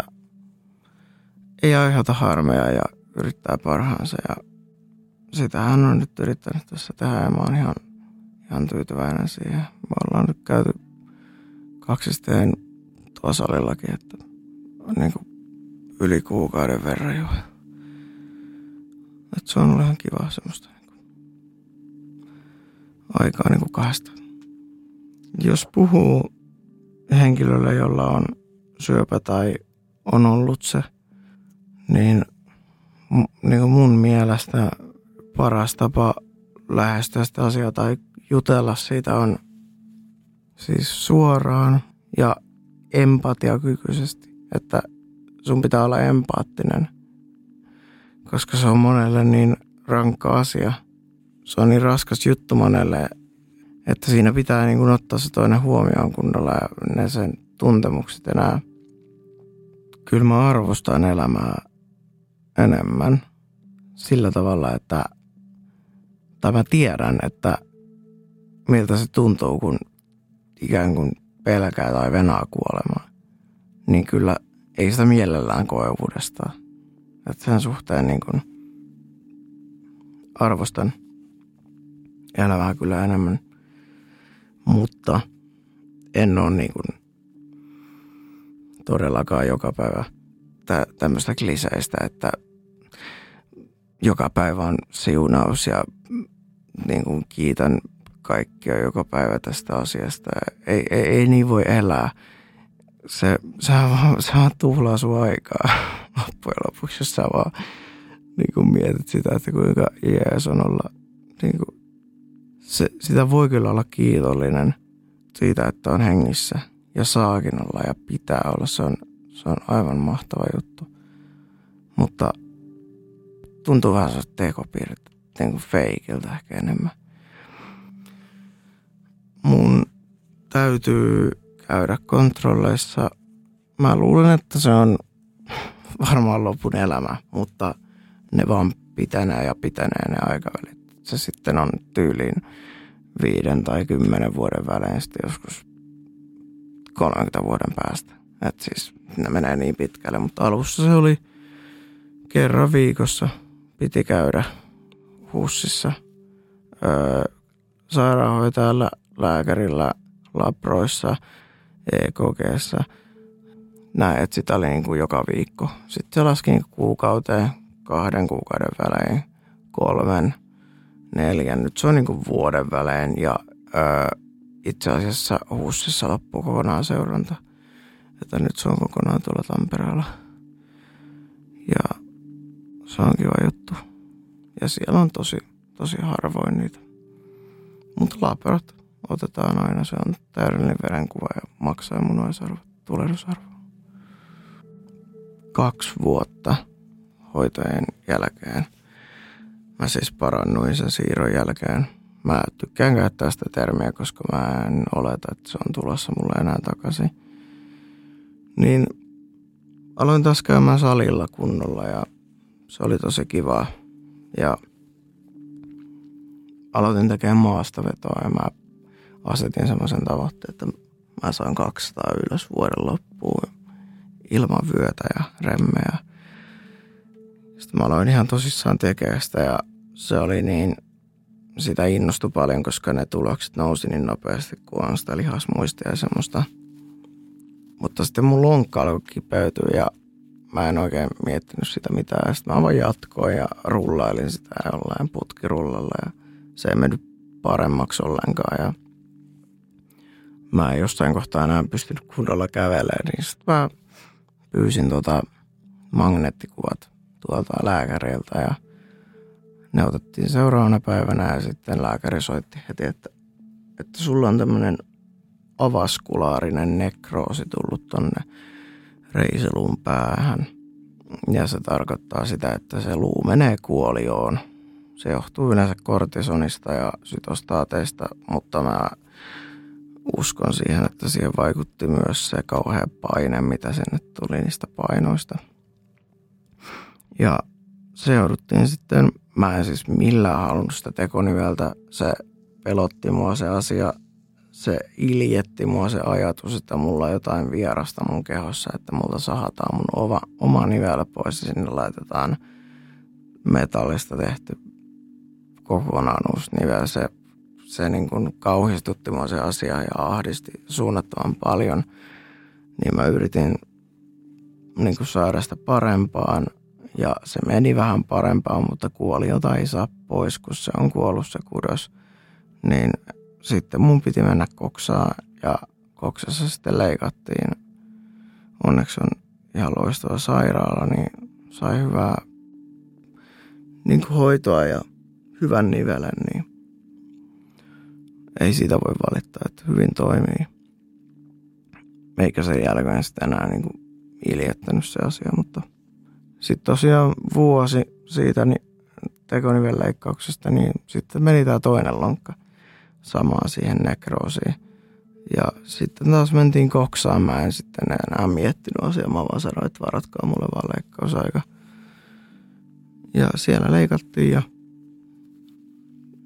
ei aiheuta harmeja ja yrittää parhaansa. Ja sitä hän on nyt yrittänyt tässä tehdä ja mä oon ihan, ihan tyytyväinen siihen. Me ollaan nyt käyty kaksisteen tuossa salillakin, että niin kuin yli kuukauden verran jo. Että se on ollut ihan kiva semmoista niin kuin, aikaa niin kuin kahdesta. Jos puhuu henkilölle, jolla on syöpä tai on ollut se – niin, niin kuin mun mielestä paras tapa lähestyä sitä asiaa tai jutella siitä on siis suoraan ja empatiakykyisesti, että sun pitää olla empaattinen, koska se on monelle niin rankka asia. Se on niin raskas juttu monelle, että siinä pitää niin kuin ottaa se toinen huomioon kunnolla ja ne sen tuntemukset enää. Kyllä mä arvostan elämää enemmän sillä tavalla, että tai mä tiedän, että miltä se tuntuu, kun ikään kuin pelkää tai venaa kuolemaa, niin kyllä ei sitä mielellään koe uudestaan. Että sen suhteen niin kuin arvostan elämää kyllä enemmän, mutta en ole niin kuin todellakaan joka päivä – tä, tämmöistä kliseistä, että joka päivä on siunaus ja niin kuin kiitän kaikkia joka päivä tästä asiasta. Ei, ei, ei niin voi elää. Se, se, vaan, se vaan tuhlaa sun aikaa loppujen lopuksi, jos sä vaan niin kuin mietit sitä, että kuinka jees on olla. Niin kuin, se, sitä voi kyllä olla kiitollinen siitä, että on hengissä ja saakin olla ja pitää olla. Se on se on aivan mahtava juttu. Mutta tuntuu vähän se tekopiirret niin kuin feikiltä ehkä enemmän. Mun täytyy käydä kontrolleissa. Mä luulen, että se on varmaan lopun elämä, mutta ne vaan pitänee ja pitänee ne aikavälit. Se sitten on tyyliin viiden tai kymmenen vuoden välein sitten joskus 30 vuoden päästä. Et siis ne menee niin pitkälle, mutta alussa se oli kerran viikossa piti käydä hussissa öö, sairaanhoitajalla, lääkärillä, labroissa, EKGssä. Näin, että sitä oli niin kuin joka viikko. Sitten se laski niin kuukauteen, kahden kuukauden välein, kolmen, neljän. Nyt se on niin kuin vuoden välein ja öö, itse asiassa hussissa loppuu kokonaan seuranta. Että nyt se on kokonaan tuolla Tampereella. Ja se on kiva juttu. Ja siellä on tosi, tosi harvoin niitä. Mutta laperot otetaan aina. Se on täydellinen verenkuva ja maksaa munuaisarvo, tulehdusarvo. Kaksi vuotta hoitojen jälkeen. Mä siis parannuin sen siirron jälkeen. Mä tykkään käyttää sitä termiä, koska mä en oleta, että se on tulossa mulle enää takaisin. Niin aloin taas käymään salilla kunnolla ja se oli tosi kivaa. Ja aloitin tekemään maastavetoa ja mä asetin semmoisen tavoitteen, että mä saan 200 ylös vuoden loppuun ilman vyötä ja remmejä. Sitten mä aloin ihan tosissaan tekemään sitä ja se oli niin, sitä innostui paljon, koska ne tulokset nousi niin nopeasti, kun on sitä lihasmuistia ja semmoista. Mutta sitten mun lonkka alkoi kipeytyä ja mä en oikein miettinyt sitä mitään. Sitten mä vaan jatkoin ja rullailin sitä jollain putkirullalla ja se ei mennyt paremmaksi ollenkaan. Ja mä en jossain kohtaa enää pystynyt kunnolla kävelemään, niin sitten mä pyysin tota magneettikuvat tuolta lääkäriltä ja ne otettiin seuraavana päivänä ja sitten lääkäri soitti heti, että, että sulla on tämmöinen avaskulaarinen nekroosi tullut tonne reiselun päähän. Ja se tarkoittaa sitä, että se luu menee kuolioon. Se johtuu yleensä kortisonista ja sytostaateista, mutta mä uskon siihen, että siihen vaikutti myös se kauhea paine, mitä sinne tuli niistä painoista. Ja se jouduttiin sitten, mä en siis millään halunnut sitä tekoniveltä, se pelotti mua se asia se iljetti mua se ajatus, että mulla on jotain vierasta mun kehossa, että multa sahataan mun oma, oma nivelä pois ja sinne laitetaan metallista tehty kokonaan uusi nivel. Se, se niin kuin kauhistutti mua se asia ja ahdisti suunnattoman paljon. Niin mä yritin niin kuin saada sitä parempaan ja se meni vähän parempaan, mutta kuoli jotain ei saa pois, kun se on kuollut se kudos. Niin sitten mun piti mennä koksaan ja koksassa sitten leikattiin. Onneksi on ihan loistava sairaala, niin sai hyvää niin kuin hoitoa ja hyvän nivelen, niin ei siitä voi valittaa, että hyvin toimii. Eikä sen jälkeen sitten enää niin kuin iljettänyt se asia, mutta sitten tosiaan vuosi siitä niin tekonivelleikkauksesta, niin sitten meni tämä toinen lonkka samaan siihen nekroosiin. Ja sitten taas mentiin koksaan. Mä en sitten enää miettinyt asiaa. Mä vaan sanoin, että varatkaa mulle vaan leikkausaika. Ja siellä leikattiin ja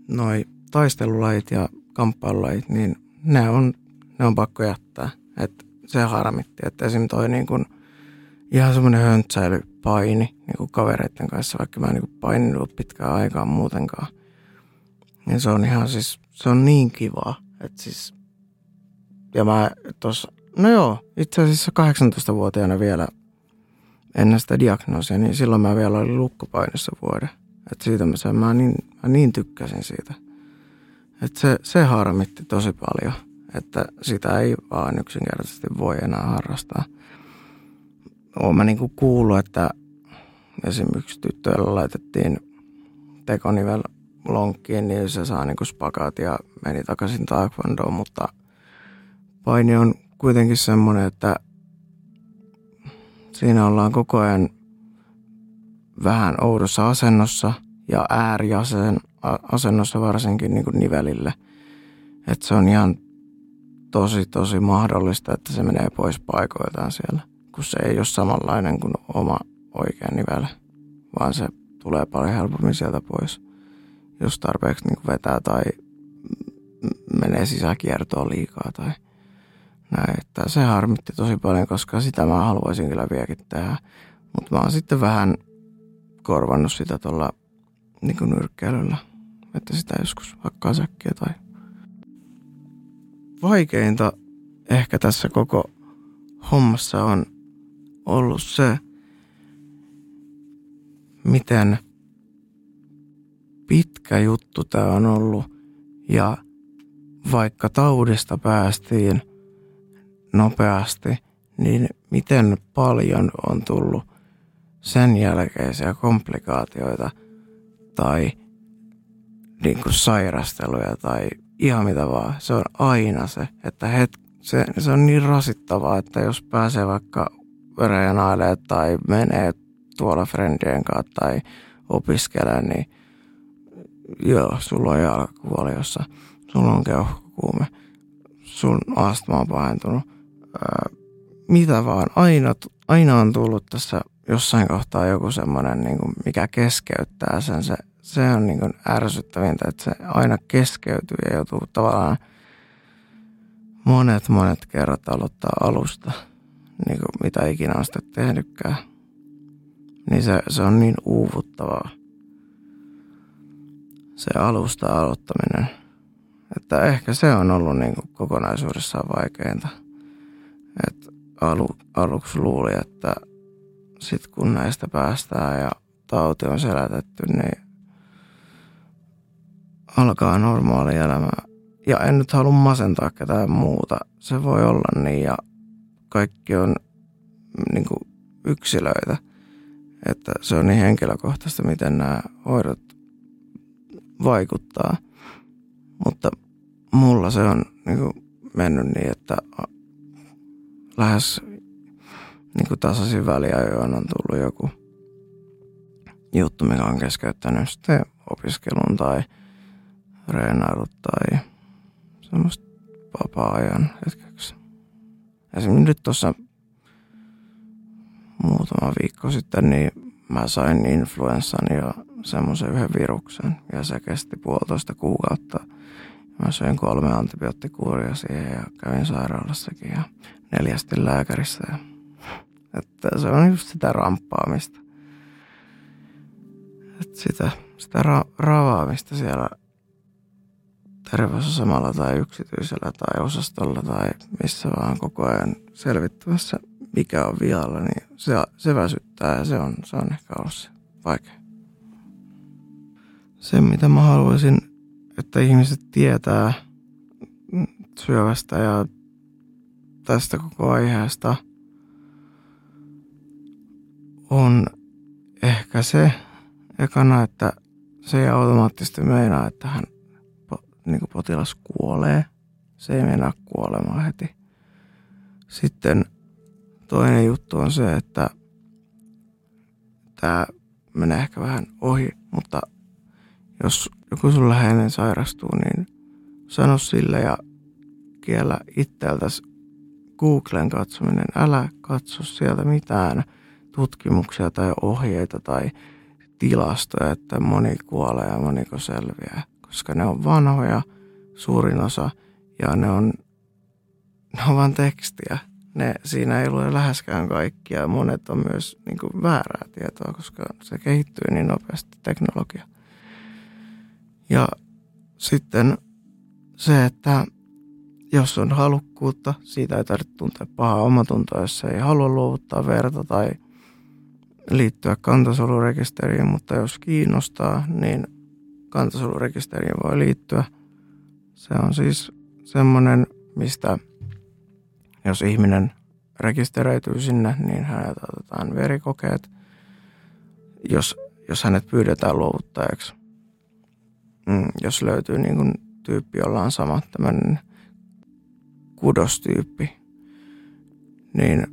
noi taistelulajit ja kamppailulajit, niin ne on, ne on pakko jättää. Et se harmitti, että esim. toi niin kun, ihan semmoinen höntsäilypaini niin kuin kavereiden kanssa, vaikka mä en niin paininut pitkään aikaa muutenkaan. Niin se on ihan siis se on niin kiva, että siis, ja mä tuossa, no joo, itse asiassa 18-vuotiaana vielä ennen sitä diagnoosia, niin silloin mä vielä olin lukkopainissa vuoden. Että siitä mä, sen, mä, niin, mä niin tykkäsin siitä. Että se, se harmitti tosi paljon, että sitä ei vaan yksinkertaisesti voi enää harrastaa. Oon mä niinku kuullut, että esimerkiksi tyttöillä laitettiin tekonivel lonkkiin, niin se saa niin spagat ja meni takaisin taekwondoon, mutta paini on kuitenkin semmoinen, että siinä ollaan koko ajan vähän oudossa asennossa ja ääriasennossa varsinkin niin kuin nivelille. Että se on ihan tosi, tosi mahdollista, että se menee pois paikoiltaan siellä, kun se ei ole samanlainen kuin oma oikea nivel, vaan se tulee paljon helpommin sieltä pois, jos tarpeeksi niin vetää tai menee sisäkiertoon liikaa tai näin. Että se harmitti tosi paljon, koska sitä mä haluaisin kyllä vieläkin tehdä. Mutta mä oon sitten vähän korvannut sitä tuolla niin nyrkkeilyllä, että sitä joskus hakkaa säkkiä tai vaikeinta ehkä tässä koko hommassa on ollut se, miten pitkä juttu tämä on ollut. Ja vaikka taudista päästiin nopeasti, niin miten paljon on tullut sen jälkeisiä komplikaatioita tai niin kuin sairasteluja tai ihan mitä vaan. Se on aina se, että het, se, se on niin rasittavaa, että jos pääsee vaikka reenailemaan tai menee tuolla friendien kanssa tai opiskelee, niin joo, sulla on jalkakuoliossa, sulla on keuhkokuume, sun astma on pahentunut, ää, mitä vaan. Aina, aina on tullut tässä jossain kohtaa joku semmoinen, niin kuin, mikä keskeyttää sen. Se, se on niin kuin ärsyttävintä, että se aina keskeytyy ja joutuu tavallaan monet, monet kerrat aloittaa alusta, niin kuin mitä ikinä on sitten tehnytkään. Niin se, se on niin uuvuttavaa, se alusta aloittaminen. Että ehkä se on ollut niin kuin kokonaisuudessaan vaikeinta. Et alu, aluksi luuli, että sitten kun näistä päästään ja tauti on selätetty, niin alkaa normaali elämä. Ja en nyt halua masentaa ketään muuta. Se voi olla niin ja kaikki on niin kuin yksilöitä. Että se on niin henkilökohtaista, miten nämä hoidot vaikuttaa. Mutta mulla se on niin kuin mennyt niin, että lähes niin kuin tasaisin väliajoin on tullut joku juttu, mikä on keskeyttänyt sitten opiskelun tai reenailut tai semmoista vapaa-ajan hetkeksi. Esimerkiksi nyt tuossa muutama viikko sitten, niin mä sain influenssan ja semmoisen yhden viruksen ja se kesti puolitoista kuukautta. Mä söin kolme antibioottikuuria siihen ja kävin sairaalassakin ja neljästi lääkärissä. Ja, että se on just sitä ramppaamista. Että sitä, sitä ra- ravaamista siellä terveysasemalla tai yksityisellä tai osastolla tai missä vaan koko ajan selvittämässä, mikä on vialla, niin se, se väsyttää ja se on, se on ehkä ollut se vaikea. Se, mitä mä haluaisin, että ihmiset tietää syövästä ja tästä koko aiheesta, on ehkä se ekana, että se ei automaattisesti meinaa, että hän niin kuin potilas kuolee. Se ei mennä kuolemaan heti. Sitten toinen juttu on se, että tämä menee ehkä vähän ohi, mutta jos joku sun läheinen sairastuu, niin sano sille ja kiellä itseltäsi Googlen katsominen. Älä katso sieltä mitään tutkimuksia tai ohjeita tai tilastoja, että moni kuolee ja moniko selviää koska ne on vanhoja suurin osa ja ne on, ne on vain tekstiä. Ne, siinä ei lue läheskään kaikkia. Monet on myös niin kuin, väärää tietoa, koska se kehittyy niin nopeasti teknologia. Ja sitten se, että jos on halukkuutta, siitä ei tarvitse tuntea pahaa omatuntoa, jos ei halua luovuttaa verta tai liittyä kantasolurekisteriin, mutta jos kiinnostaa, niin kantasolurekisteriin voi liittyä. Se on siis semmoinen, mistä jos ihminen rekisteröityy sinne, niin häneltä otetaan verikokeet, jos, jos hänet pyydetään luovuttajaksi. Mm, jos löytyy niin kuin tyyppi, jolla on sama tämmöinen kudostyyppi, niin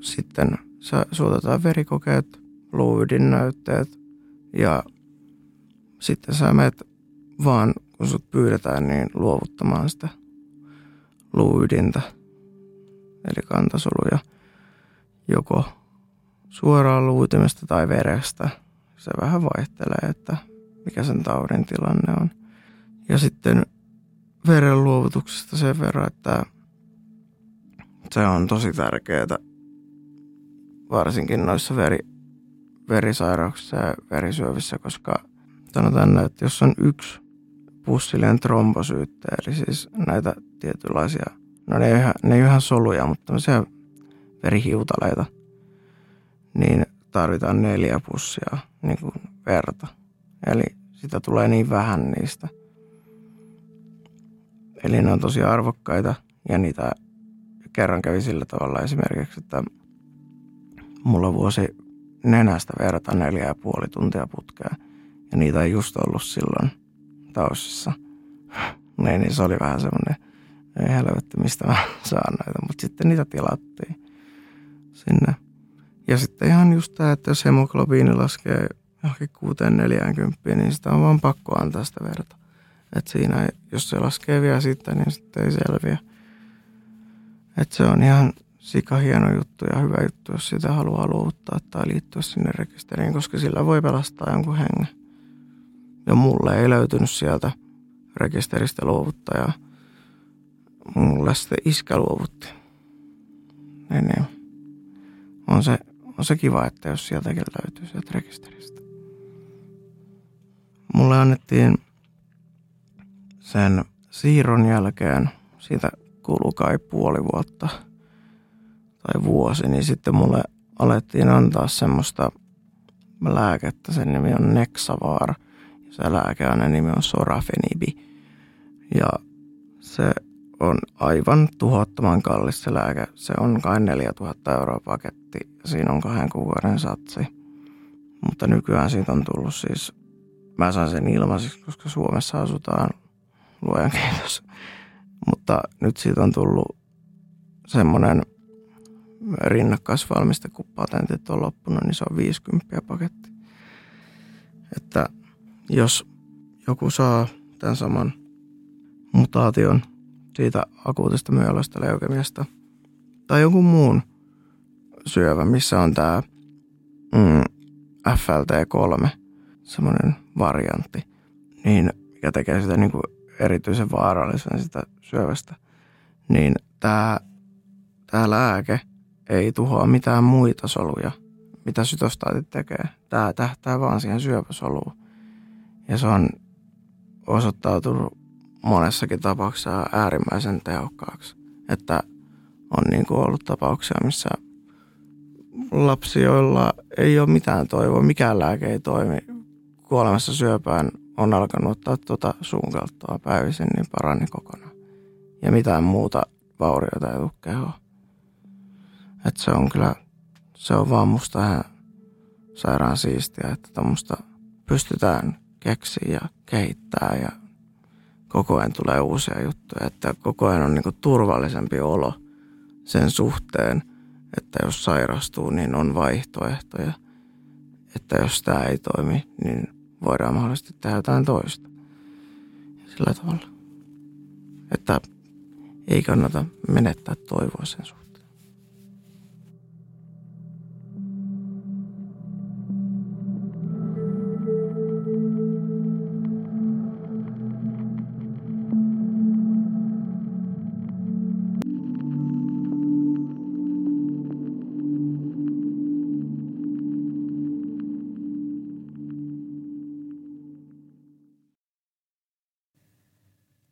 sitten suotetaan verikokeet, luuvidinnäytteet ja sitten sä menet vaan, kun sut pyydetään, niin luovuttamaan sitä luuydintä, eli kantasoluja, joko suoraan luutimesta tai verestä. Se vähän vaihtelee, että mikä sen taudin tilanne on. Ja sitten veren luovutuksesta sen verran, että se on tosi tärkeää, varsinkin noissa veri, verisairauksissa ja verisyövissä, koska sanotaan että jos on yksi pussillinen trombosyytte, eli siis näitä tietynlaisia, no ne ei, ihan, ne ei ihan soluja, mutta tämmöisiä verihiutaleita, niin tarvitaan neljä pussia niin kuin verta. Eli sitä tulee niin vähän niistä. Eli ne on tosi arvokkaita ja niitä kerran kävi sillä tavalla esimerkiksi, että mulla vuosi nenästä verta neljä ja puoli tuntia putkea. Ja niitä ei just ollut silloin tausissa. Niin, niin se oli vähän semmoinen, ei helvetti, mistä mä saan näitä. Mutta sitten niitä tilattiin sinne. Ja sitten ihan just tämä, että jos hemoglobiini laskee johonkin 640, niin sitä on vaan pakko antaa sitä verta. Että siinä, jos se laskee vielä sitten, niin sitten ei selviä. Että se on ihan sika hieno juttu ja hyvä juttu, jos sitä haluaa luovuttaa tai liittyä sinne rekisteriin, koska sillä voi pelastaa jonkun hengen. Ja mulle ei löytynyt sieltä rekisteristä luovuttajaa. Mulle sitten iskä luovutti. Niin, niin. On se, on se kiva, että jos sieltäkin löytyy sieltä rekisteristä. Mulle annettiin sen siirron jälkeen, siitä kuluu kai puoli vuotta – tai vuosi, niin sitten mulle alettiin antaa semmoista lääkettä. Sen nimi on Nexavaar. Se lääkeaineen nimi on Sorafenibi. Ja se on aivan tuhottoman kallis se lääke. Se on kai 4000 euroa paketti ja siinä on kahden kuukauden satsi. Mutta nykyään siitä on tullut siis, mä saan sen ilmaiseksi, koska Suomessa asutaan, luojan kiitos. Mutta nyt siitä on tullut semmoinen rinnakkaisvalmiste, kun patentit on loppunut, niin se on 50 paketti. Että jos joku saa tämän saman mutaation siitä akuutista myölöstä leukemiasta tai jonkun muun syövä, missä on tämä mm, FLT3, semmoinen variantti, niin mikä tekee sitä niin kuin erityisen vaarallisen sitä syövästä, niin tämä, tämä lääke – ei tuhoa mitään muita soluja, mitä sytostaatit tekee. Tämä tähtää vaan siihen syöpäsoluun. Ja se on osoittautunut monessakin tapauksessa äärimmäisen tehokkaaksi. Että on niin kuin ollut tapauksia, missä lapsi, joilla ei ole mitään toivoa, mikään lääke ei toimi, kuolemassa syöpään on alkanut ottaa tuota suunkalttoa päivisin, niin parani kokonaan. Ja mitään muuta vaurioita ei tule kehoa. Että se on kyllä, se on vaan musta ihan sairaan siistiä, että tuommoista pystytään keksiä ja kehittää ja koko ajan tulee uusia juttuja, että koko ajan on niinku turvallisempi olo sen suhteen, että jos sairastuu, niin on vaihtoehtoja. Että jos tämä ei toimi, niin voidaan mahdollisesti tehdä jotain toista. Sillä tavalla. Että ei kannata menettää toivoa sen suhteen.